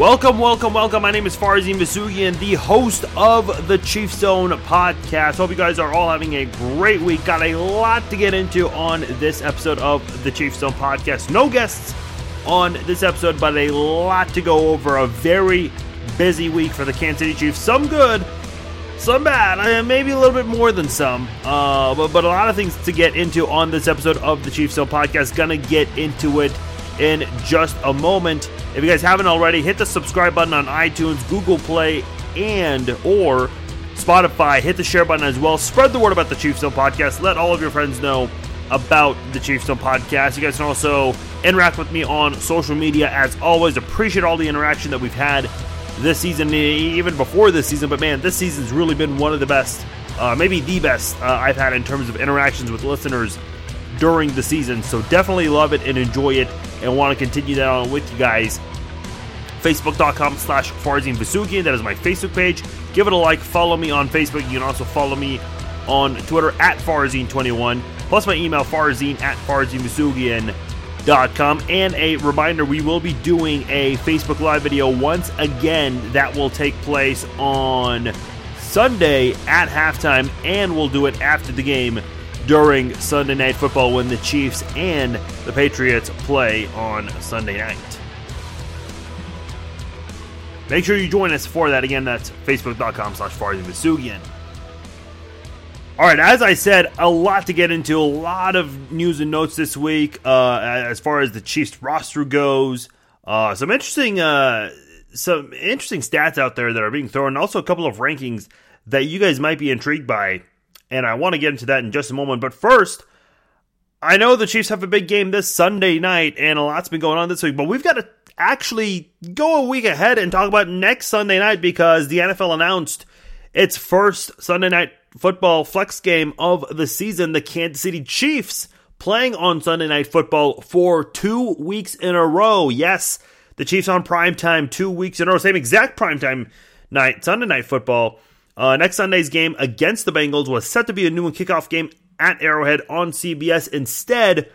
Welcome, welcome, welcome. My name is Farzin Vazehgoo, the host of the Chief Zone podcast. Hope you guys are all having a great week. Got a lot to get into on this episode of the Chief Zone podcast. No guests on this episode, but a lot to go over. A very busy week for the Kansas City Chiefs. Some good, some bad, maybe a little bit more than some, uh, but, but a lot of things to get into on this episode of the Chief Zone podcast. Gonna get into it in just a moment. If you guys haven't already, hit the subscribe button on iTunes, Google Play, and or Spotify. Hit the share button as well. Spread the word about the Chief Zone podcast. Let all of your friends know about the Chief Zone podcast. You guys can also interact with me on social media as always. Appreciate all the interaction that we've had this season, even before this season. But man, this season's really been one of the best, uh, maybe the best uh, I've had in terms of interactions with listeners during the season. So definitely love it and enjoy it and want to continue that on with you guys. Facebook.com slash Farzin Vazehgoo. That is my Facebook page. Give it a like. Follow me on Facebook. You can also follow me on Twitter at Farzine21. Plus my email, farzine at farzinvasugian.com. And a reminder, we will be doing a Facebook Live video once again. That will take place on Sunday at halftime. And we'll do it after the game during Sunday Night Football when the Chiefs and the Patriots play on Sunday night. Make sure you join us for that. Again, that's facebook.com slash Farzin All right, as I said, a lot to get into, a lot of news and notes this week uh, as far as the Chiefs roster goes. Uh, some interesting, uh, some interesting stats out there that are being thrown. Also, a couple of rankings that you guys might be intrigued by, and I want to get into that in just a moment. But first, I know the Chiefs have a big game this Sunday night, and a lot's been going on this week. But we've got to actually go a week ahead and talk about next Sunday night because the NFL announced its first Sunday night football flex game of the season. The Kansas City Chiefs playing on Sunday night football for two weeks in a row. Yes, the Chiefs on prime time two weeks in a row, same exact prime time night, Sunday night football. Uh, next Sunday's game against the Bengals was set to be a noon kickoff game at Arrowhead on CBS. Instead,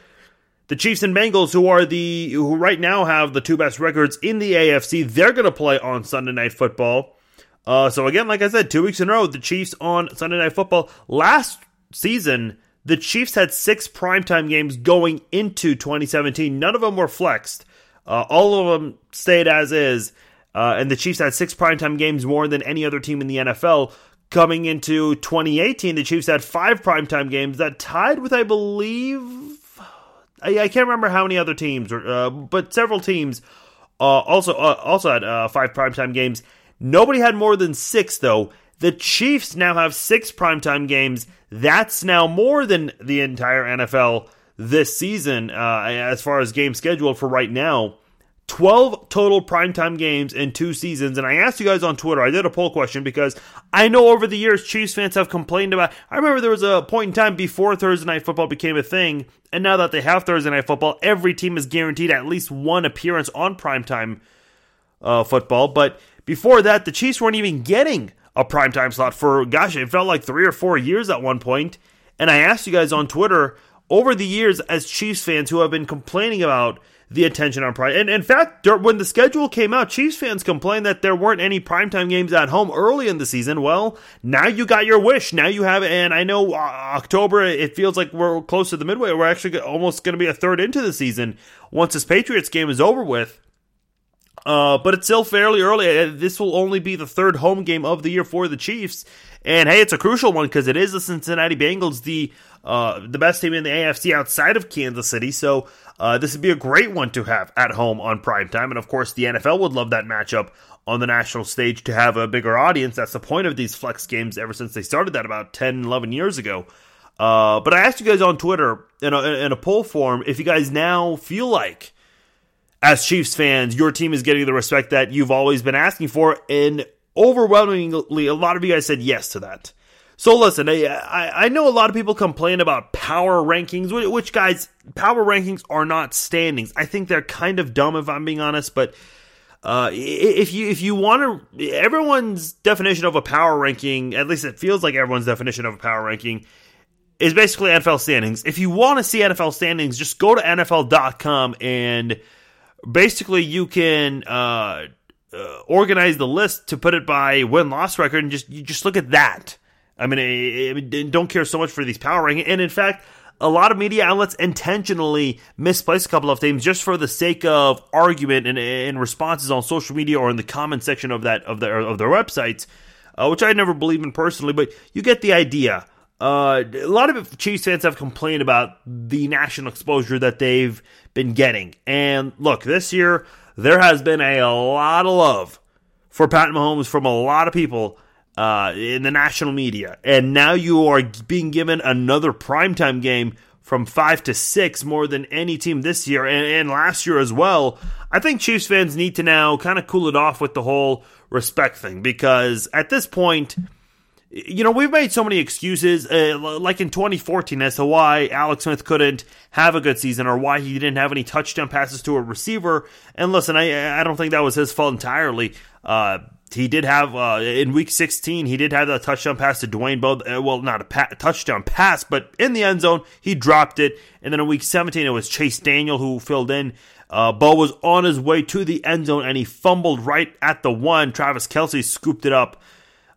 the Chiefs and Bengals, who are the who right now have the two best records in the AFC, they're going to play on Sunday Night Football. Uh, so again, like I said, two weeks in a row, the Chiefs on Sunday Night Football. Last season, the Chiefs had six primetime games going into 2017. None of them were flexed. Uh, all of them stayed as is. Uh, and the Chiefs had six primetime games more than any other team in the NFL. Coming into 2018, the Chiefs had five primetime games that tied with, I believe, I, I can't remember how many other teams, uh, but several teams uh, also uh, also had uh, five primetime games. Nobody had more than six though. The Chiefs now have six primetime games. That's now more than the entire NFL this season uh, as far as game schedule for right now. 12 total primetime games in two seasons. And I asked you guys on Twitter, I did a poll question because I know over the years Chiefs fans have complained about. I remember there was a point in time before Thursday Night Football became a thing. And now that they have Thursday Night Football, every team is guaranteed at least one appearance on primetime uh, football. But before that, the Chiefs weren't even getting a primetime slot for, gosh, it felt like three or four years at one point. And I asked you guys on Twitter over the years as Chiefs fans who have been complaining about the attention on prime. And in fact, when the schedule came out, Chiefs fans complained that there weren't any primetime games at home early in the season. Well, now you got your wish. Now you have, and I know uh, October, it feels like we're close to the midway. We're actually almost going to be a third into the season once this Patriots game is over with. Uh, but it's still fairly early. Uh, this will only be the third home game of the year for the Chiefs. And hey, it's a crucial one because it is the Cincinnati Bengals, the uh, the best team in the AFC outside of Kansas City. So uh, this would be a great one to have at home on prime time. And of course, the NFL would love that matchup on the national stage to have a bigger audience. That's the point of these flex games ever since they started that about 10, 11 years ago. Uh, but I asked you guys on Twitter in a, in a poll form if you guys now feel like, as Chiefs fans, your team is getting the respect that you've always been asking for. And overwhelmingly, a lot of you guys said yes to that. So listen, I, I know a lot of people complain about power rankings, which guys, power rankings are not standings. I think they're kind of dumb if I'm being honest, but uh, if you if you want to, everyone's definition of a power ranking, at least it feels like everyone's definition of a power ranking, is basically NFL standings. If you want to see NFL standings, just go to NFL.com and basically you can. Uh, uh, organize the list to put it by win loss record and just you just look at that. I mean, I, I don't care so much for these power rankings, and in fact, a lot of media outlets intentionally misplace a couple of teams just for the sake of argument and, and responses on social media or in the comment section of that of their of their websites, uh, which I never believe in personally. But you get the idea. Uh, a lot of Chiefs fans have complained about the national exposure that they've been getting, and look, this year there has been a lot of love for Pat Mahomes from a lot of people uh, in the national media. And now you are being given another primetime game from 5 to 6 more than any team this year and, and last year as well. I think Chiefs fans need to now kind of cool it off with the whole respect thing because at this point, you know, we've made so many excuses, uh, like in 2014, as to why Alex Smith couldn't have a good season or why he didn't have any touchdown passes to a receiver. And listen, I, I don't think that was his fault entirely. Uh, he did have uh, in week 16 he did have that touchdown pass to Dwayne Bowe uh, well not a pa- touchdown pass but in the end zone he dropped it and then in week 17 it was Chase Daniel who filled in uh, Bowe was on his way to the end zone and he fumbled right at the one Travis Kelce scooped it up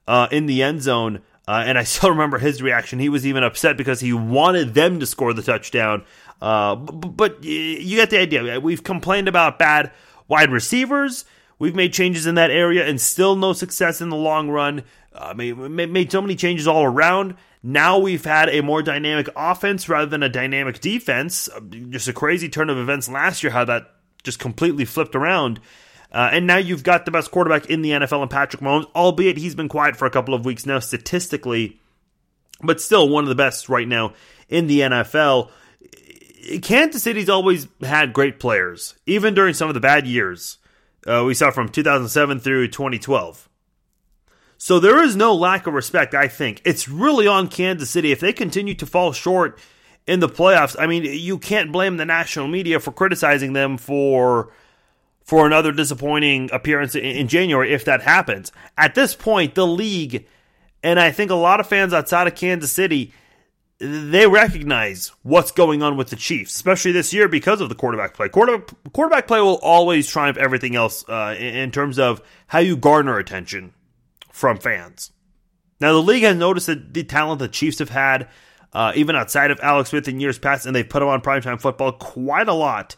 uh, in the end zone uh, and I still remember his reaction he was even upset because he wanted them to score the touchdown uh, but, but you get the idea we've complained about bad wide receivers We've made changes in that area and still no success in the long run. Uh, made, made so many changes all around. Now we've had a more dynamic offense rather than a dynamic defense. Uh, just a crazy turn of events last year, how that just completely flipped around. Uh, and now you've got the best quarterback in the NFL in Patrick Mahomes, albeit he's been quiet for a couple of weeks now statistically, but still one of the best right now in the NFL. Kansas City's always had great players, even during some of the bad years uh, we saw from 2007 through 2012. So there is no lack of respect, I think. It's really on Kansas City. If they continue to fall short in the playoffs, I mean, you can't blame the national media for criticizing them for for another disappointing appearance in, in January if that happens. At this point, the league and I think a lot of fans outside of Kansas City they recognize what's going on with the Chiefs, especially this year because of the quarterback play. Quarterback, quarterback play will always triumph everything else uh, in, in, terms of how you garner attention from fans. Now, the league has noticed that the talent the Chiefs have had, uh, even outside of Alex Smith in years past, and they've put him on primetime football quite a lot.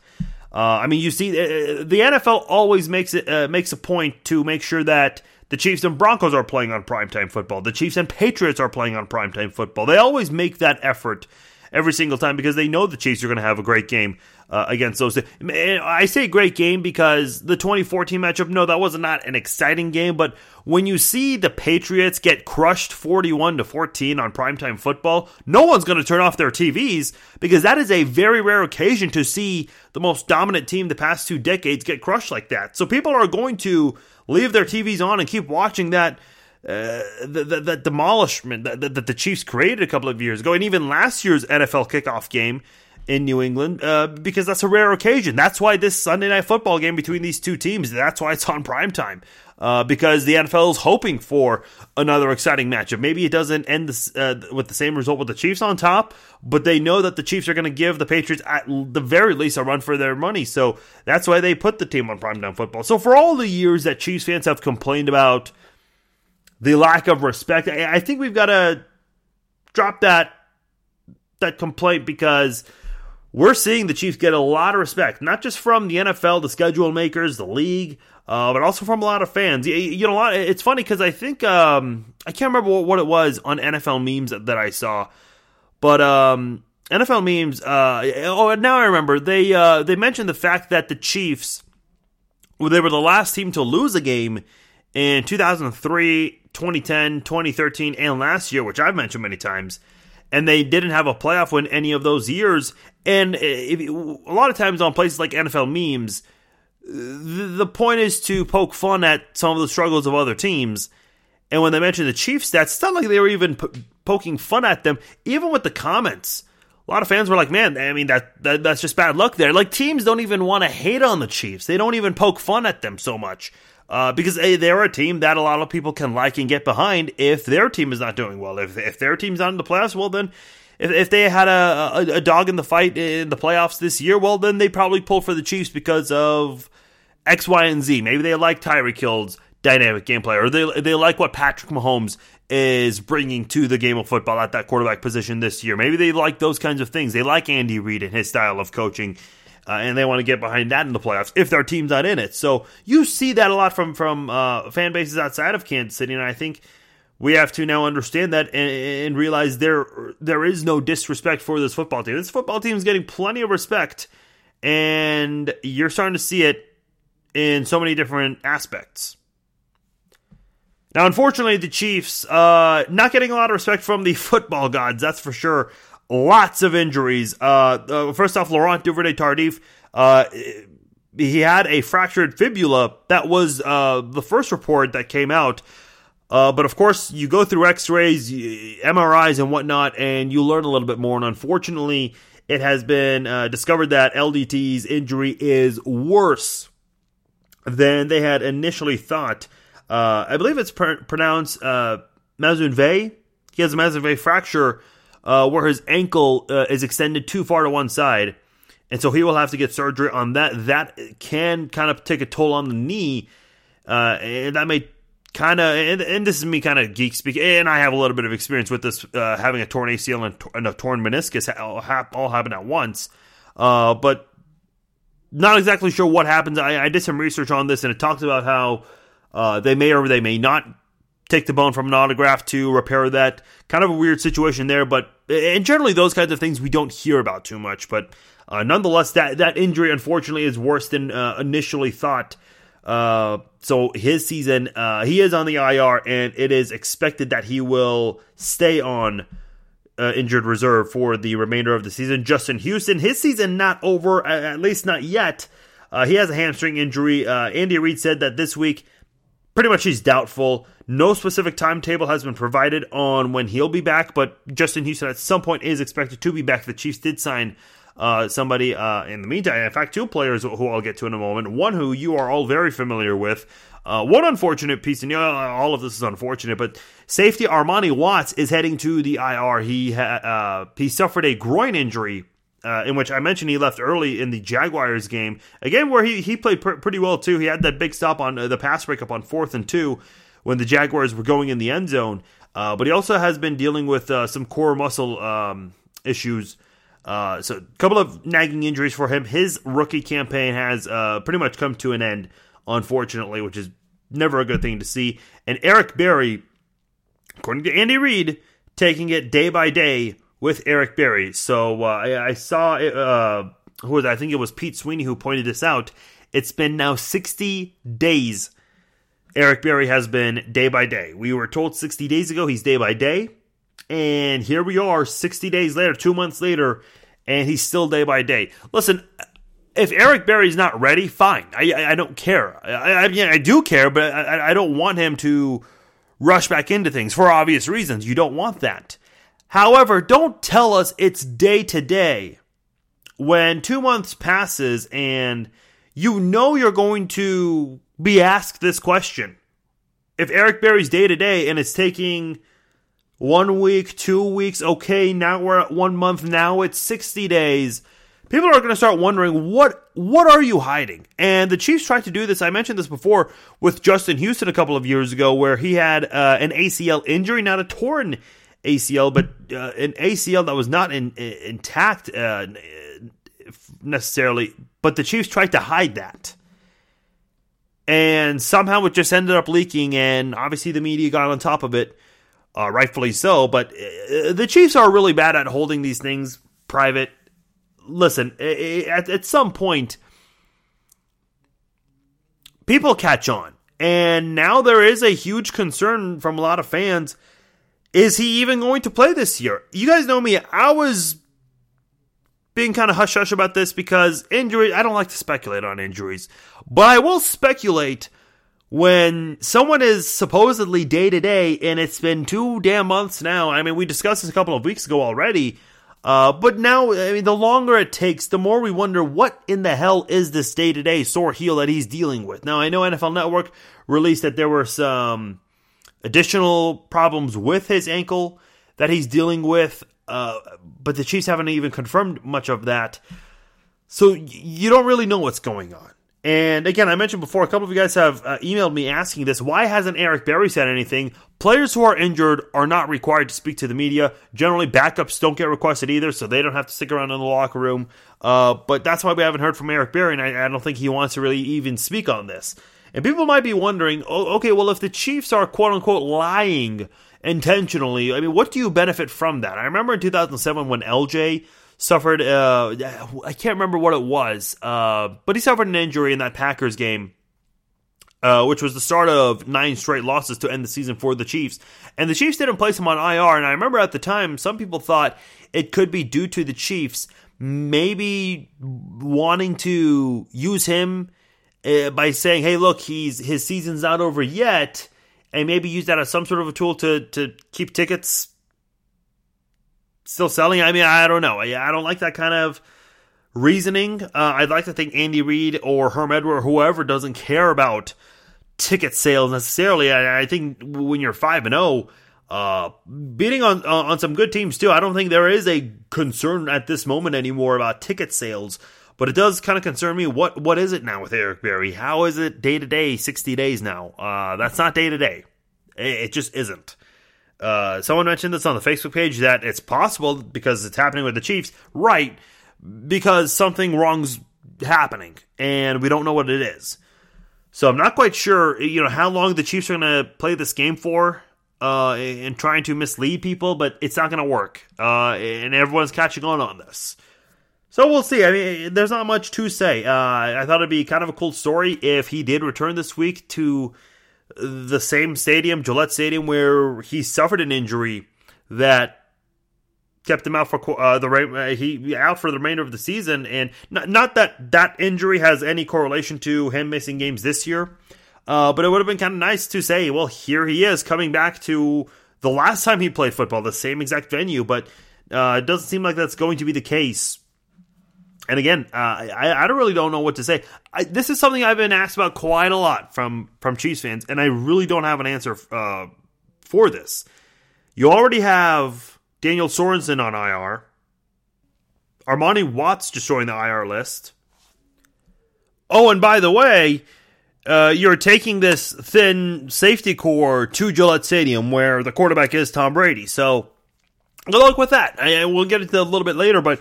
Uh, I mean, you see, uh, the NFL always makes it uh, makes a point to make sure that the Chiefs and Broncos are playing on primetime football. The Chiefs and Patriots are playing on primetime football. They always make that effort every single time because they know the Chiefs are going to have a great game uh, against those. I say great game because the 2014 matchup, no, that was not an exciting game, but when you see the Patriots get crushed 41 to 14 on primetime football, no one's going to turn off their TVs because that is a very rare occasion to see the most dominant team the past two decades get crushed like that. So people are going to leave their TVs on and keep watching that uh, the, the, the, demolishment that, that, the Chiefs created a couple of years ago, and even last year's NFL kickoff game in New England, uh, because that's a rare occasion. That's why this Sunday night football game between these two teams, that's why it's on prime time uh, because the NFL is hoping for another exciting matchup. Maybe it doesn't end this, uh, with the same result with the Chiefs on top, but they know that the Chiefs are going to give the Patriots at the very least a run for their money. So that's why they put the team on primetime football. So for all the years that Chiefs fans have complained about the lack of respect, I think we've got to drop that that complaint because we're seeing the Chiefs get a lot of respect, not just from the NFL, the schedule makers, the league, uh, but also from a lot of fans. You, you know, lot, it's funny because I think um, I can't remember what, what, it was on NFL memes that, that I saw, but um, NFL memes. Uh, oh, now I remember they uh, they mentioned the fact that the Chiefs, well, they were the last team to lose a game in 2003, 2010, 2013, and last year, which I've mentioned many times. And they didn't have a playoff win any of those years. And if, a lot of times on places like NFL memes, the point is to poke fun at some of the struggles of other teams. And when they mentioned the Chiefs it's not like they were even poking fun at them, even with the comments. A lot of fans were like, "Man, I mean that, that that's just bad luck there." Like teams don't even want to hate on the Chiefs; they don't even poke fun at them so much uh, because hey, they're a team that a lot of people can like and get behind. If their team is not doing well, if if their team's not in the playoffs, well then if, if they had a, a, a, dog in the fight in the playoffs this year, well, then they probably pull for the Chiefs because of X, Y, and Z. Maybe they like Tyreek Hill's dynamic gameplay, or they they like what Patrick Mahomes is bringing to the game of football at that quarterback position this year. Maybe they like those kinds of things. They like Andy Reid and his style of coaching. Uh, and they want to get behind that in the playoffs if their team's not in it. So you see that a lot from from uh, fan bases outside of Kansas City, and I think we have to now understand that and, and, realize there there is no disrespect for this football team. This football team is getting plenty of respect, and you're starting to see it in so many different aspects. Now, unfortunately, the Chiefs uh, not getting a lot of respect from the football gods. That's for sure. Lots of injuries. Uh, uh, first off, Laurent Duvernay Tardif. Uh, he had a fractured fibula. That was uh, the first report that came out. Uh, but of course, you go through X-rays, MRIs, and whatnot, and you learn a little bit more. And unfortunately, it has been discovered that LDT's injury is worse than they had initially thought. Uh, I believe it's pr- pronounced uh, Maisonneuve. He has a Maisonneuve fracture uh, where his ankle uh, is extended too far to one side, and so he will have to get surgery on that. That can kind of take a toll on the knee, uh, and that may kind of. And, and, this is me kind of geek speaking, and I have a little bit of experience with this, uh, having a torn ACL and, and, a torn meniscus all, all happen at once. Uh, but not exactly sure what happens. I, I did some research on this, and it talks about how uh, they may or they may not take the bone from an autograft to repair that. Kind of a weird situation there, but and generally those kinds of things we don't hear about too much. But uh, nonetheless, that that injury unfortunately is worse than uh, initially thought. Uh, so his season, uh, he is on the IR, and it is expected that he will stay on uh, injured reserve for the remainder of the season. Justin Houston, his season not over, at least not yet. Uh, he has a hamstring injury. Andy Reid said that this week pretty much he's doubtful. No specific timetable has been provided on when he'll be back, but Justin Houston at some point is expected to be back. The Chiefs did sign uh, somebody uh, in the meantime. In fact, two players who I'll get to in a moment. One who you are all very familiar with. Uh, one unfortunate piece, and know, all of this is unfortunate, but safety Armani Watts is heading to the IR. He ha- uh, he suffered a groin injury uh, in which I mentioned he left early in the Jaguars game, a game where he he played pr- pretty well too. He had that big stop on uh, the pass breakup on fourth and two when the Jaguars were going in the end zone. Uh, but he also has been dealing with uh, some core muscle um, issues. Uh, so a couple of nagging injuries for him. His rookie campaign has uh, pretty much come to an end, unfortunately, which is never a good thing to see. And Eric Berry, according to Andy Reid, taking it day by day with Eric Berry. So uh, I, I, saw uh, who was I think it was Pete Sweeney who pointed this out. It's been now 60 days. Eric Berry has been day by day. We were told 60 days ago he's day by day, and here we are 60 days later, two months later, and he's still day by day. Listen, if Eric Berry's not ready, fine. I, I, I don't care. I, I, mean, I do care, but I, I don't want him to rush back into things for obvious reasons. You don't want that. However, don't tell us it's day to day when two months passes and you know you're going to be asked this question. If Eric Berry's day to day and it's taking one week, two weeks, okay, now we're at one month, now it's 60 days. People are going to start wondering what what are you hiding? And the Chiefs tried to do this. I mentioned this before with Justin Houston a couple of years ago, where he had uh, an ACL injury, not a torn ACL, but uh, an ACL that was not in, in, intact uh, necessarily. But the Chiefs tried to hide that. And somehow it just ended up leaking, and obviously the media got on top of it, uh, rightfully so. But uh, the Chiefs are really bad at holding these things private. Listen, at, at some point, people catch on. And now there is a huge concern from a lot of fans is he even going to play this year? You guys know me. I was being kind of hush hush about this because injury, I don't like to speculate on injuries, but I will speculate when someone is supposedly day to day and it's been two damn months now. I mean, we discussed this a couple of weeks ago already. Uh, but now, I mean, the longer it takes, the more we wonder what in the hell is this day to day sore heel that he's dealing with. Now, I know NFL Network released that there were some additional problems with his ankle that he's dealing with, uh, but the Chiefs haven't even confirmed much of that. So you don't really know what's going on. And again, I mentioned before, a couple of you guys have uh, emailed me asking this. Why hasn't Eric Berry said anything? Players who are injured are not required to speak to the media. Generally, backups don't get requested either, so they don't have to stick around in the locker room. Uh, but that's why we haven't heard from Eric Berry, and I, I don't think he wants to really even speak on this. And people might be wondering, oh, okay, well, if the Chiefs are quote unquote lying intentionally, I mean, what do you benefit from that? I remember in 2007 when LJ suffered. Uh, I can't remember what it was, uh, but he suffered an injury in that Packers game. Uh, which was the start of nine straight losses to end the season for the Chiefs. And the Chiefs didn't place him on IR. And I remember at the time, some people thought it could be due to the Chiefs maybe wanting to use him uh, by saying, "Hey, look, he's his season's not over yet," and maybe use that as some sort of a tool to to keep tickets still selling. I mean, I don't know. I, I don't like that kind of reasoning. Uh, I'd like to think Andy Reid or Herm Edwards or whoever doesn't care about ticket sales necessarily. I, I think when you're five and zero, oh, uh, beating on on some good teams too. I don't think there is a concern at this moment anymore about ticket sales. But it does kind of concern me. What what is it now with Eric Berry? How is it day to day, sixty days now? Uh, that's not day to day. It just isn't. Uh, someone mentioned this on the Facebook page that it's possible because it's happening with the Chiefs, right? Because something wrong's happening and we don't know what it is. So I'm not quite sure, you know, how long the Chiefs are going to play this game for, uh, and trying to mislead people, but it's not going to work. Uh, and everyone's catching on on this. So we'll see. I mean, there's not much to say. Uh, I thought it'd be kind of a cool story if he did return this week to the same stadium, Gillette Stadium, where he suffered an injury that kept him out for uh, the uh, he out for the remainder of the season. And not, not that that injury has any correlation to him missing games this year, uh, but it would have been kind of nice to say, well, here he is coming back to the last time he played football, the same exact venue. But uh, it doesn't seem like that's going to be the case and again, uh, I, I really don't know what to say. I, this is something I've been asked about quite a lot from from Chiefs fans, and I really don't have an answer uh, for this. You already have Daniel Sorensen on IR. Armani Watts just joined the IR list. Oh, and by the way, uh, you're taking this thin safety core to Gillette Stadium, where the quarterback is Tom Brady. So good luck with that. I, we'll get into a little bit later, but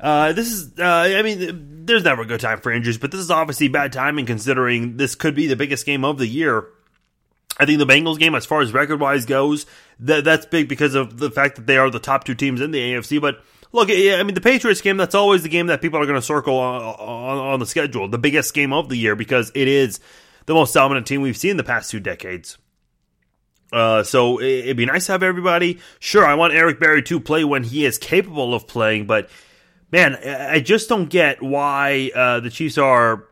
uh, this is, uh, I mean, there's never a good time for injuries, but this is obviously bad timing considering this could be the biggest game of the year. I think the Bengals game, as far as record wise goes, that that's big because of the fact that they are the top two teams in the AFC. But look, I mean, the Patriots game, that's always the game that people are going to circle on, on, on the schedule, the biggest game of the year because it is the most dominant team we've seen the past two decades. Uh, so it'd be nice to have everybody. Sure, I want Eric Berry to play when he is capable of playing, but man, I just don't get why uh, the Chiefs are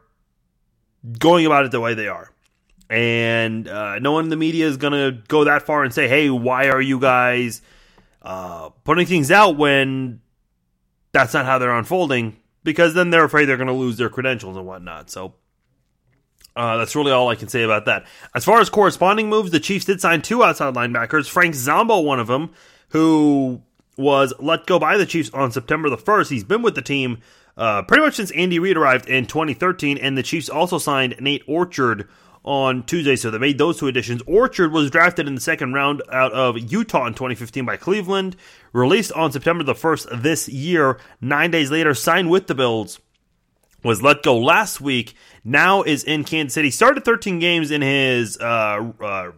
going about it the way they are. And uh, no one in the media is going to go that far and say, hey, why are you guys uh, putting things out when that's not how they're unfolding? Because then they're afraid they're going to lose their credentials and whatnot. So uh, that's really all I can say about that. As far as corresponding moves, the Chiefs did sign two outside linebackers. Frank Zombo, one of them, who was let go by the Chiefs on September the 1st. He's been with the team uh, pretty much since Andy Reid arrived in 2013, and the Chiefs also signed Nate Orchard on Tuesday, so they made those two additions. Orchard was drafted in the second round out of Utah in 2015 by Cleveland, released on September the 1st this year. Nine days later, signed with the Bills was let go last week. Now is in Kansas City. Started 13 games in his uh, uh,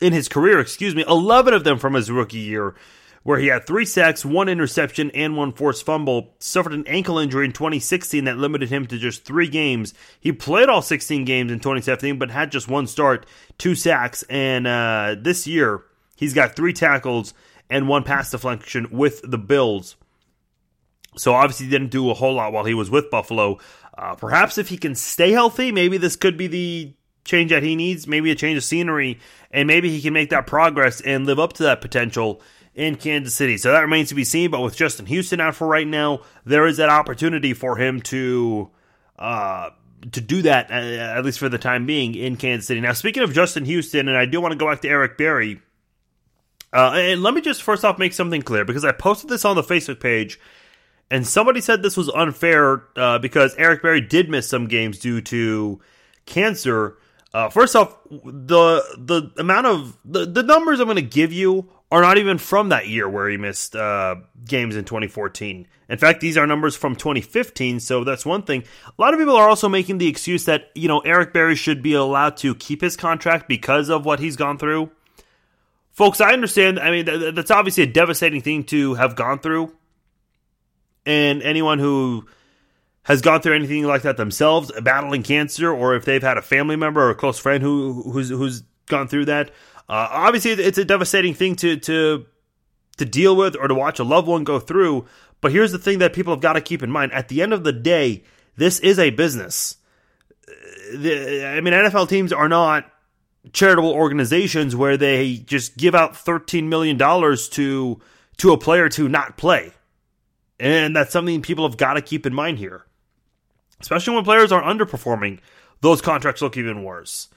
in his career. Excuse me, 11 of them from his rookie year, where he had three sacks, one interception, and one forced fumble. Suffered an ankle injury in 2016 that limited him to just three games. He played all 16 games in 2017, but had just one start, two sacks, and uh, this year he's got three tackles and one pass deflection with the Bills. So obviously he didn't do a whole lot while he was with Buffalo. Uh, perhaps if he can stay healthy, maybe this could be the change that he needs. Maybe a change of scenery, and maybe he can make that progress and live up to that potential in Kansas City. So that remains to be seen. But with Justin Houston out for right now, there is that opportunity for him to. Uh, to do that, uh, at least for the time being, in Kansas City. Now, speaking of Justin Houston, and I do want to go back to Eric Berry, uh, and let me just first off make something clear because I posted this on the Facebook page And somebody said this was unfair uh, because Eric Berry did miss some games due to cancer. Uh, first off, the the amount of the, the numbers I'm going to give you are not even from that year where he missed uh, games in 2014. In fact, these are numbers from 2015, so that's one thing. A lot of people are also making the excuse that you know Eric Berry should be allowed to keep his contract because of what he's gone through. Folks, I understand. I mean, that's obviously a devastating thing to have gone through, and anyone who has gone through anything like that themselves, battling cancer, or if they've had a family member or a close friend who who's who's gone through that, uh, obviously it's a devastating thing to to to deal with or to watch a loved one go through. But here's the thing that people have got to keep in mind: at the end of the day, this is a business. The, I mean, NFL teams are not charitable organizations where they just give out thirteen million dollars to to a player to not play, and that's something people have got to keep in mind here especially when players are underperforming. Those contracts look even worse.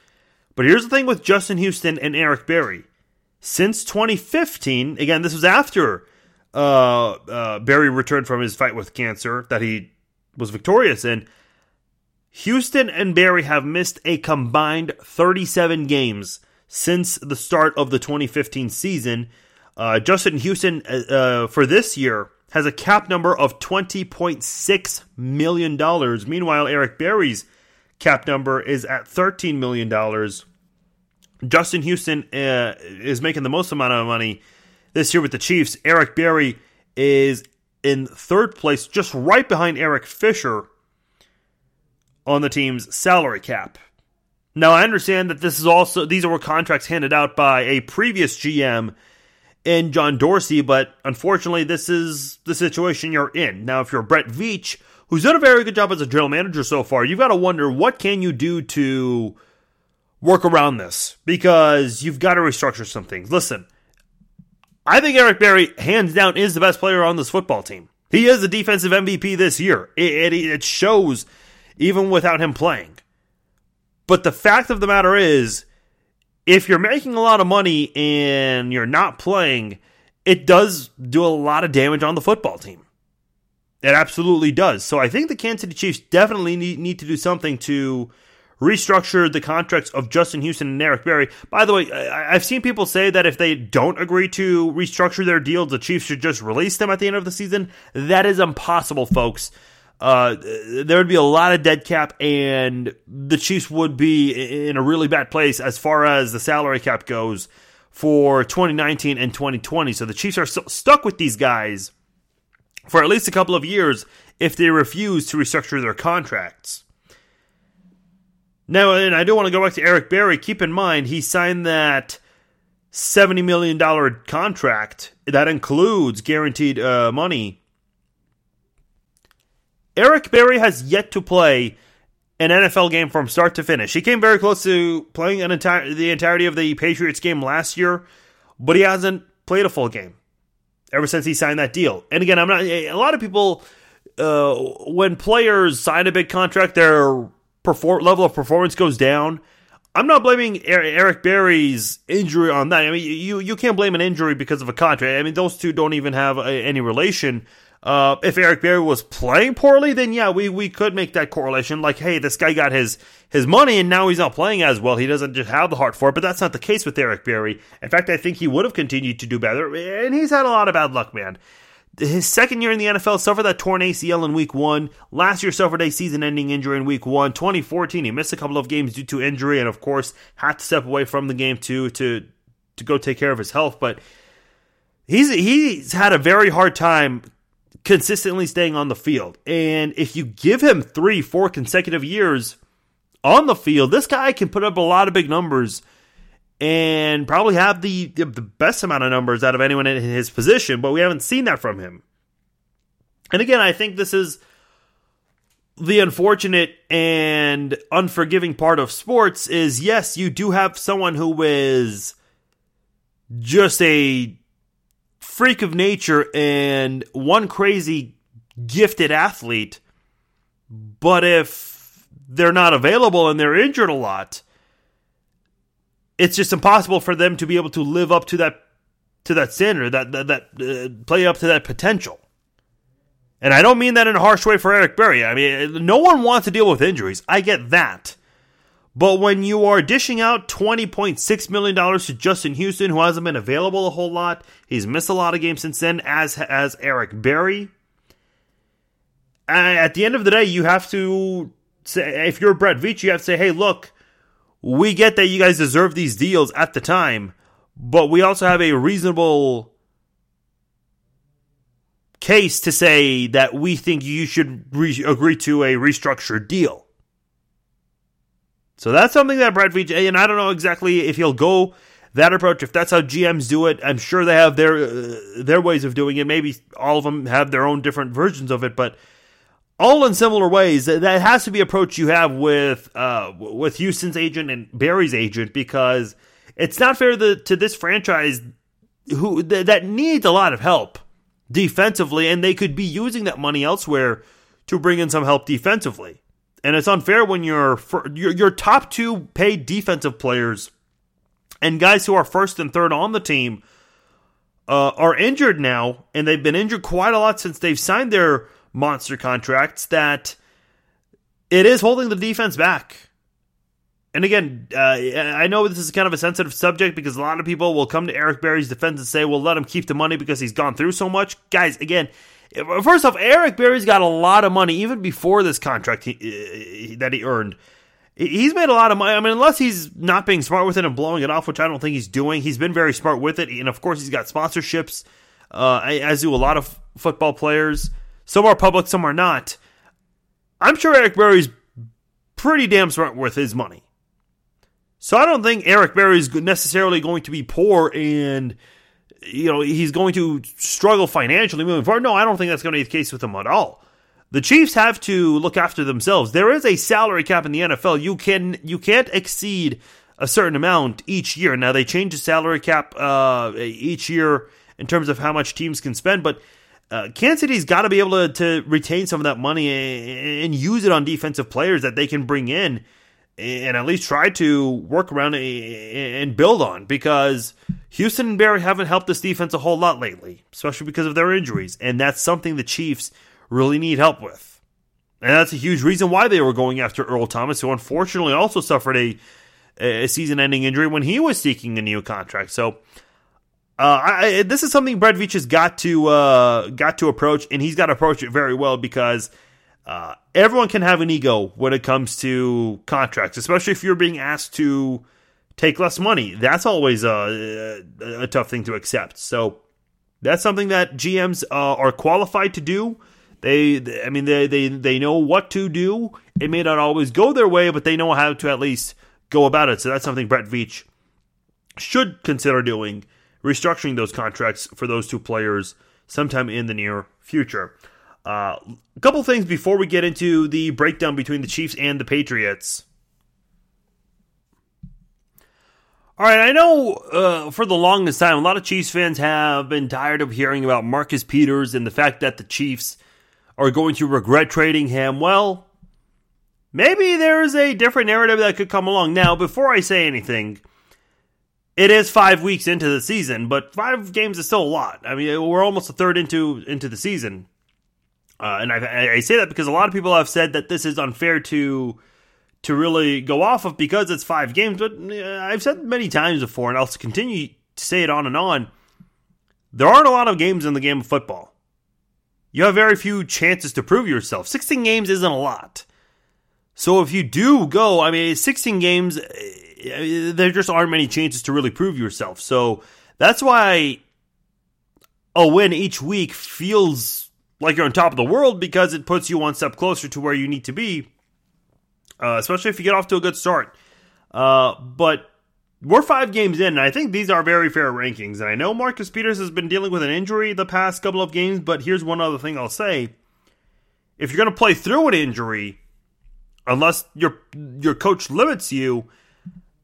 But here's the thing with Justin Houston and Eric Berry. Since 2015, again, this was after uh, uh, Berry returned from his fight with cancer that he was victorious in. Houston and Berry have missed a combined 37 games since the start of the 2015 season. Uh, Justin Houston, uh, uh, for this year, has a cap number of $20.6 million. Meanwhile, Eric Berry's cap number is at $13 million. Justin Houston uh, is making the most amount of money this year with the Chiefs. Eric Berry is in third place, just right behind Eric Fisher on the team's salary cap. Now, I understand that this is also these are contracts handed out by a previous GM and John Dorsey, but unfortunately, this is the situation you're in. Now, if you're Brett Veach, who's done a very good job as a general manager so far, you've got to wonder what can you do to work around this because you've got to restructure some things. Listen, I think Eric Berry, hands down, is the best player on this football team. He is the defensive MVP this year. It, it, it shows even without him playing. But the fact of the matter is, if you're making a lot of money and you're not playing, it does do a lot of damage on the football team. It absolutely does. So I think the Kansas City Chiefs definitely need, need to do something to restructure the contracts of Justin Houston and Eric Berry. By the way, I've seen people say that if they don't agree to restructure their deals, the Chiefs should just release them at the end of the season. That is impossible, folks uh, there would be a lot of dead cap, and the Chiefs would be in a really bad place as far as the salary cap goes for 2019 and 2020. So the Chiefs are stuck with these guys for at least a couple of years if they refuse to restructure their contracts. Now, and I do want to go back to Eric Berry. Keep in mind, he signed that $70 million contract that includes guaranteed uh, money Eric Berry has yet to play an NFL game from start to finish. He came very close to playing an entire the entirety of the Patriots game last year, but he hasn't played a full game ever since he signed that deal. And again, I'm not a lot of people uh, when players sign a big contract, their perform, level of performance goes down. I'm not blaming Eric Berry's injury on that. I mean, you you can't blame an injury because of a contract. I mean, those two don't even have a, any relation. Uh, if Eric Berry was playing poorly, then yeah, we, we could make that correlation. Like, hey, this guy got his his money and now he's not playing as well. He doesn't just have the heart for it. But that's not the case with Eric Berry. In fact, I think he would have continued to do better. And he's had a lot of bad luck, man. His second year in the NFL suffered that torn ACL in week one. Last year suffered a season ending injury in week one. 2014, he missed a couple of games due to injury and, of course, had to step away from the game too to, to go take care of his health. But he's he's had a very hard time consistently staying on the field. And if you give him three, four consecutive years on the field, this guy can put up a lot of big numbers and probably have the the best amount of numbers out of anyone in his position, but we haven't seen that from him. And again, I think this is the unfortunate and unforgiving part of sports is yes, you do have someone who is just a freak of nature and one crazy gifted athlete. But if they're not available and they're injured a lot, it's just impossible for them to be able to live up to that to that standard, that that, that uh, play up to that potential. And I don't mean that in a harsh way for Eric Berry. I mean, no one wants to deal with injuries. I get that. But when you are dishing out $20.6 million to Justin Houston, who hasn't been available a whole lot, he's missed a lot of games since then, as as Eric Berry. At the end of the day, you have to say, if you're Brett Veach, you have to say, hey, look, we get that you guys deserve these deals at the time, but we also have a reasonable case to say that we think you should re- agree to a restructured deal. So that's something that Brett Veach, and I don't know exactly if he'll go that approach. If that's how GMs do it, I'm sure they have their uh, their ways of doing it. Maybe all of them have their own different versions of it, but all in similar ways. That has to be approach you have with uh, with Houston's agent and Berry's agent because it's not fair to, to this franchise who th- that needs a lot of help defensively, and they could be using that money elsewhere to bring in some help defensively. And it's unfair when your your, top two paid defensive players and guys who are first and third on the team uh, are injured now, and they've been injured quite a lot since they've signed their monster contracts that it is holding the defense back. And again, uh, I know this is kind of a sensitive subject because a lot of people will come to Eric Berry's defense and say, well, let him keep the money because he's gone through so much. Guys, again, first off, Eric Berry's got a lot of money even before this contract he, that he earned. He's made a lot of money. I mean, unless he's not being smart with it and blowing it off, which I don't think he's doing. He's been very smart with it. And of course, he's got sponsorships, uh, as do a lot of football players. Some are public, some are not. I'm sure Eric Berry's pretty damn smart with his money. So I don't think Eric Berry is necessarily going to be poor and you know he's going to struggle financially moving forward. No, I don't think that's going to be the case with him at all. The Chiefs have to look after themselves. There is a salary cap in the NFL. You can you can't exceed a certain amount each year. Now they change the salary cap uh, each year in terms of how much teams can spend, but uh, Kansas City's got to be able to, to retain some of that money and, and use it on defensive players that they can bring in and at least try to work around and build on because Houston and Berry haven't helped this defense a whole lot lately, especially because of their injuries. And that's something the Chiefs really need help with. And that's a huge reason why they were going after Earl Thomas, who unfortunately also suffered a, a season ending injury when he was seeking a new contract. So uh, I, this is something Brett Veach has got to uh, got to approach, and he's got to approach it very well because uh, everyone can have an ego when it comes to contracts, especially if you're being asked to take less money. That's always a, a, a tough thing to accept. So that's something that GMs uh, are qualified to do. They, I mean, they, they they know what to do. It may not always go their way, but they know how to at least go about it. So that's something Brett Veach should consider doing restructuring those contracts for those two players sometime in the near future. Uh, a couple things before we get into the breakdown between the Chiefs and the Patriots. All right, I know uh, for the longest time, a lot of Chiefs fans have been tired of hearing about Marcus Peters and the fact that the Chiefs are going to regret trading him. Well, maybe there's a different narrative that could come along. Now, before I say anything, it is five weeks into the season, but five games is still a lot. I mean, we're almost a third into into the season, uh, and I, I say that because a lot of people have said that this is unfair to to really go off of because it's five games. But uh, I've said many times before, and I'll continue to say it on and on. There aren't a lot of games in the game of football. You have very few chances to prove yourself. 16 games isn't a lot. So if you do go, I mean, 16 games there just aren't many chances to really prove yourself. So that's why a win each week feels like you're on top of the world because it puts you one step closer to where you need to be, uh, especially if you get off to a good start. Uh, but we're five games in, and I think these are very fair rankings. And I know Marcus Peters has been dealing with an injury the past couple of games, but here's one other thing I'll say. If you're going to play through an injury, unless your your coach limits you,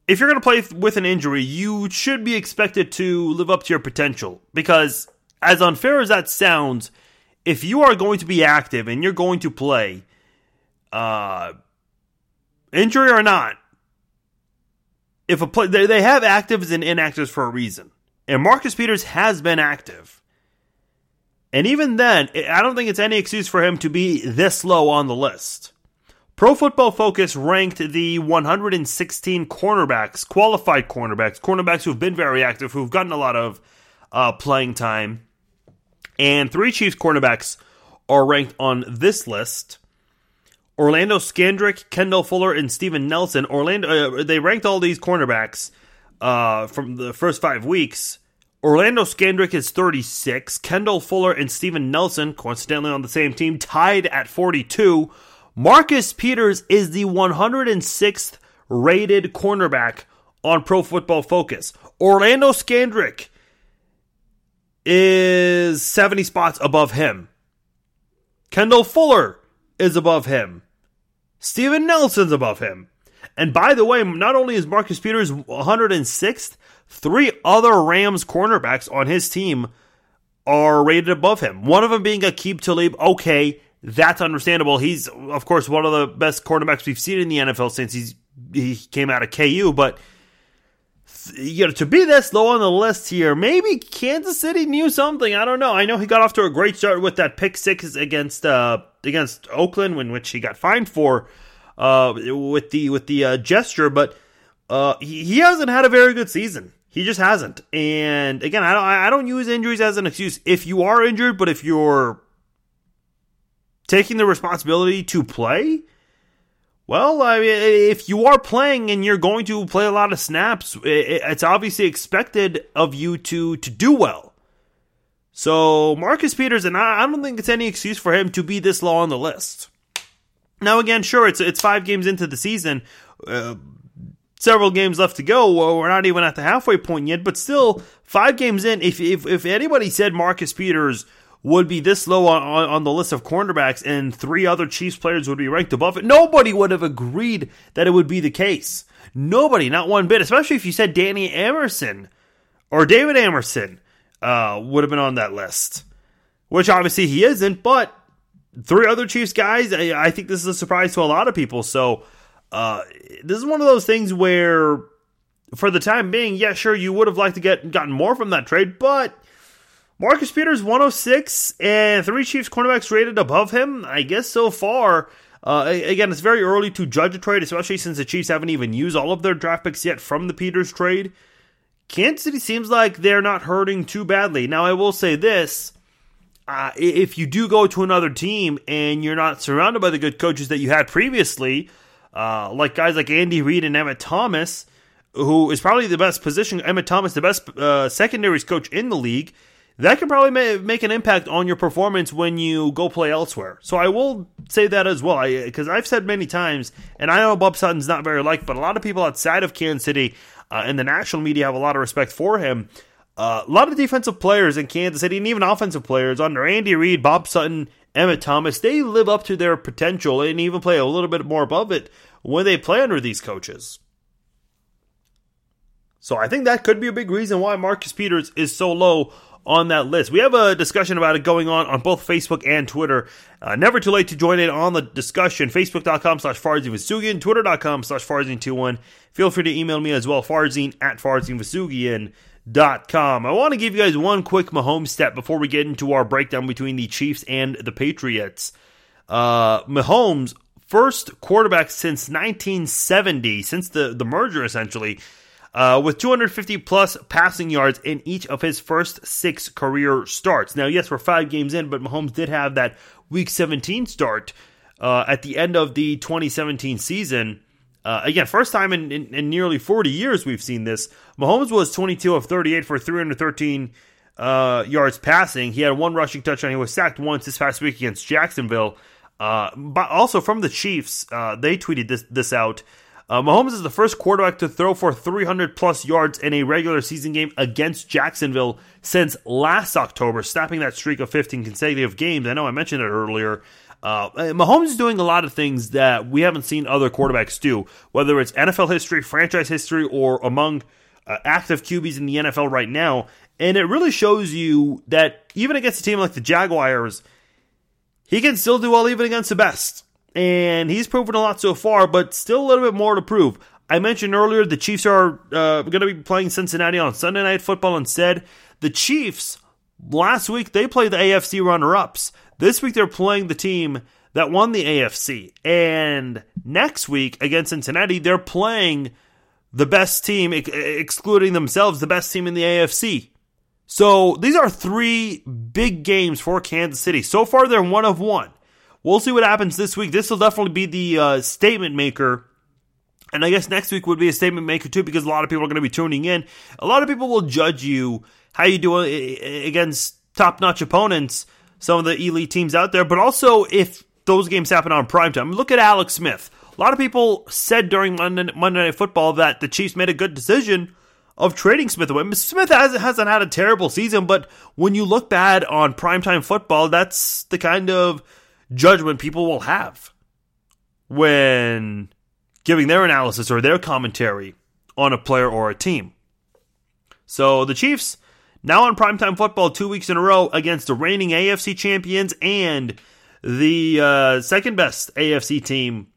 if you're going to play with an injury, you should be expected to live up to your potential. Because, as unfair as that sounds, if you are going to be active and you're going to play, uh, injury or not, if a play, they, have actives and inactives for a reason. And Marcus Peters has been active. And even then, I don't think it's any excuse for him to be this low on the list. Pro Football Focus ranked the 116 cornerbacks, qualified cornerbacks, cornerbacks who've been very active, who've gotten a lot of uh, playing time. And three Chiefs cornerbacks are ranked on this list. Orlando Scandrick, Kendall Fuller, and Steven Nelson. Orlando, uh, they ranked all these cornerbacks uh, from the first five weeks. Orlando Scandrick is 36. Kendall Fuller and Steven Nelson, coincidentally on the same team, tied at 42. Marcus Peters is the 106th rated cornerback on Pro Football Focus. Orlando Scandrick is 70 spots above him. Kendall Fuller is above him. Steven Nelson's above him. And by the way, not only is Marcus Peters 106th, three other Rams cornerbacks on his team are rated above him. One of them being Aqib Talib. Okay, that's understandable. He's, of course, one of the best cornerbacks we've seen in the NFL since he's he came out of KU. But you know, to be this low on the list here, maybe Kansas City knew something. I don't know. I know he got off to a great start with that pick six against uh, against Oakland, in which he got fined for uh, with the with the uh, gesture, but uh, he, he hasn't had a very good season. He just hasn't. And again, I don't I don't use injuries as an excuse. If you are injured, but if you're taking the responsibility to play, well, I mean, if you are playing and you're going to play a lot of snaps, it's obviously expected of you to to do well. So Marcus Peters, and I don't think it's any excuse for him to be this low on the list. Now, again, sure, it's it's five games into the season, uh, several games left to go. We're not even at the halfway point yet, but still, five games in. If if, if anybody said Marcus Peters would be this low on, on, the list of cornerbacks and three other Chiefs players would be ranked above it, nobody would have agreed that it would be the case. Nobody, not one bit, especially if you said Danny Emerson or David Amerson uh, would have been on that list, which obviously he isn't, but three other Chiefs guys, I, I think this is a surprise to a lot of people. So uh, this is one of those things where, for the time being, yeah, sure, you would have liked to get gotten more from that trade, but Marcus Peters 106 and three Chiefs cornerbacks rated above him. I guess so far. Uh, again, it's very early to judge a trade, especially since the Chiefs haven't even used all of their draft picks yet from the Peters trade. Kansas City seems like they're not hurting too badly. Now, I will say this. Uh, if you do go to another team and you're not surrounded by the good coaches that you had previously, uh, like guys like Andy Reid and Emmitt Thomas, who is probably the best position, Emmitt Thomas, the best uh, secondaries coach in the league, that can probably make an impact on your performance when you go play elsewhere. So I will say that as well, because I've said many times, and I know Bob Sutton's not very liked, but a lot of people outside of Kansas City uh, and the national media have a lot of respect for him. Uh, a lot of defensive players in Kansas City, and even offensive players under Andy Reid, Bob Sutton, Emmitt Thomas, they live up to their potential and even play a little bit more above it when they play under these coaches. So I think that could be a big reason why Marcus Peters is so low on that list. We have a discussion about it going on on both Facebook and Twitter. Uh, never too late to join in on the discussion. Facebook.com slash Farzin Twitter.com slash Farzin21. Feel free to email me as well, Farzin at FarzinVousoughian.com. I want to give you guys one quick Mahomes step before we get into our breakdown between the Chiefs and the Patriots. Uh, Mahomes, first quarterback since 1970, since the, the merger essentially, uh, with 250 plus passing yards in each of his first six career starts. Now, yes, we're five games in, but Mahomes did have that Week 17 start uh, at the end of the 2017 season. Uh, again, first time in, in, in, nearly 40 years we've seen this. Mahomes was 22 of 38 for 313 uh, yards passing. He had one rushing touchdown. He was sacked once this past week against Jacksonville. Uh, but also from the Chiefs, uh, they tweeted this this out. Uh, Mahomes is the first quarterback to throw for 300 plus yards in a regular season game against Jacksonville since last October, snapping that streak of 15 consecutive games. I know I mentioned it earlier. Uh, Mahomes is doing a lot of things that we haven't seen other quarterbacks do, whether it's NFL history, franchise history, or among uh, active QBs in the NFL right now. And it really shows you that even against a team like the Jaguars, he can still do well even against the best and he's proven a lot so far, but still a little bit more to prove. I mentioned earlier the Chiefs are uh, going to be playing Cincinnati on Sunday Night Football instead. The Chiefs Last week, they played the AFC runner ups. This week, they're playing the team that won the AFC. And next week, against Cincinnati, they're playing the best team, excluding themselves, the best team in the AFC. So these are three big games for Kansas City. So far, they're one of one. We'll see what happens this week. This will definitely be the uh, statement maker. And I guess next week would be a statement maker too, because a lot of people are going to be tuning in. A lot of people will judge you how you do against top notch opponents, some of the elite teams out there, but also if those games happen on primetime. Look at Alex Smith. A lot of people said during Monday, Monday Night Football that the Chiefs made a good decision of trading Smith away. Smith hasn't had a terrible season, but when you look bad on primetime football, that's the kind of judgment people will have when giving their analysis or their commentary on a player or a team. So the Chiefs now on primetime football two weeks in a row against the reigning AFC champions and the uh, second best AFC team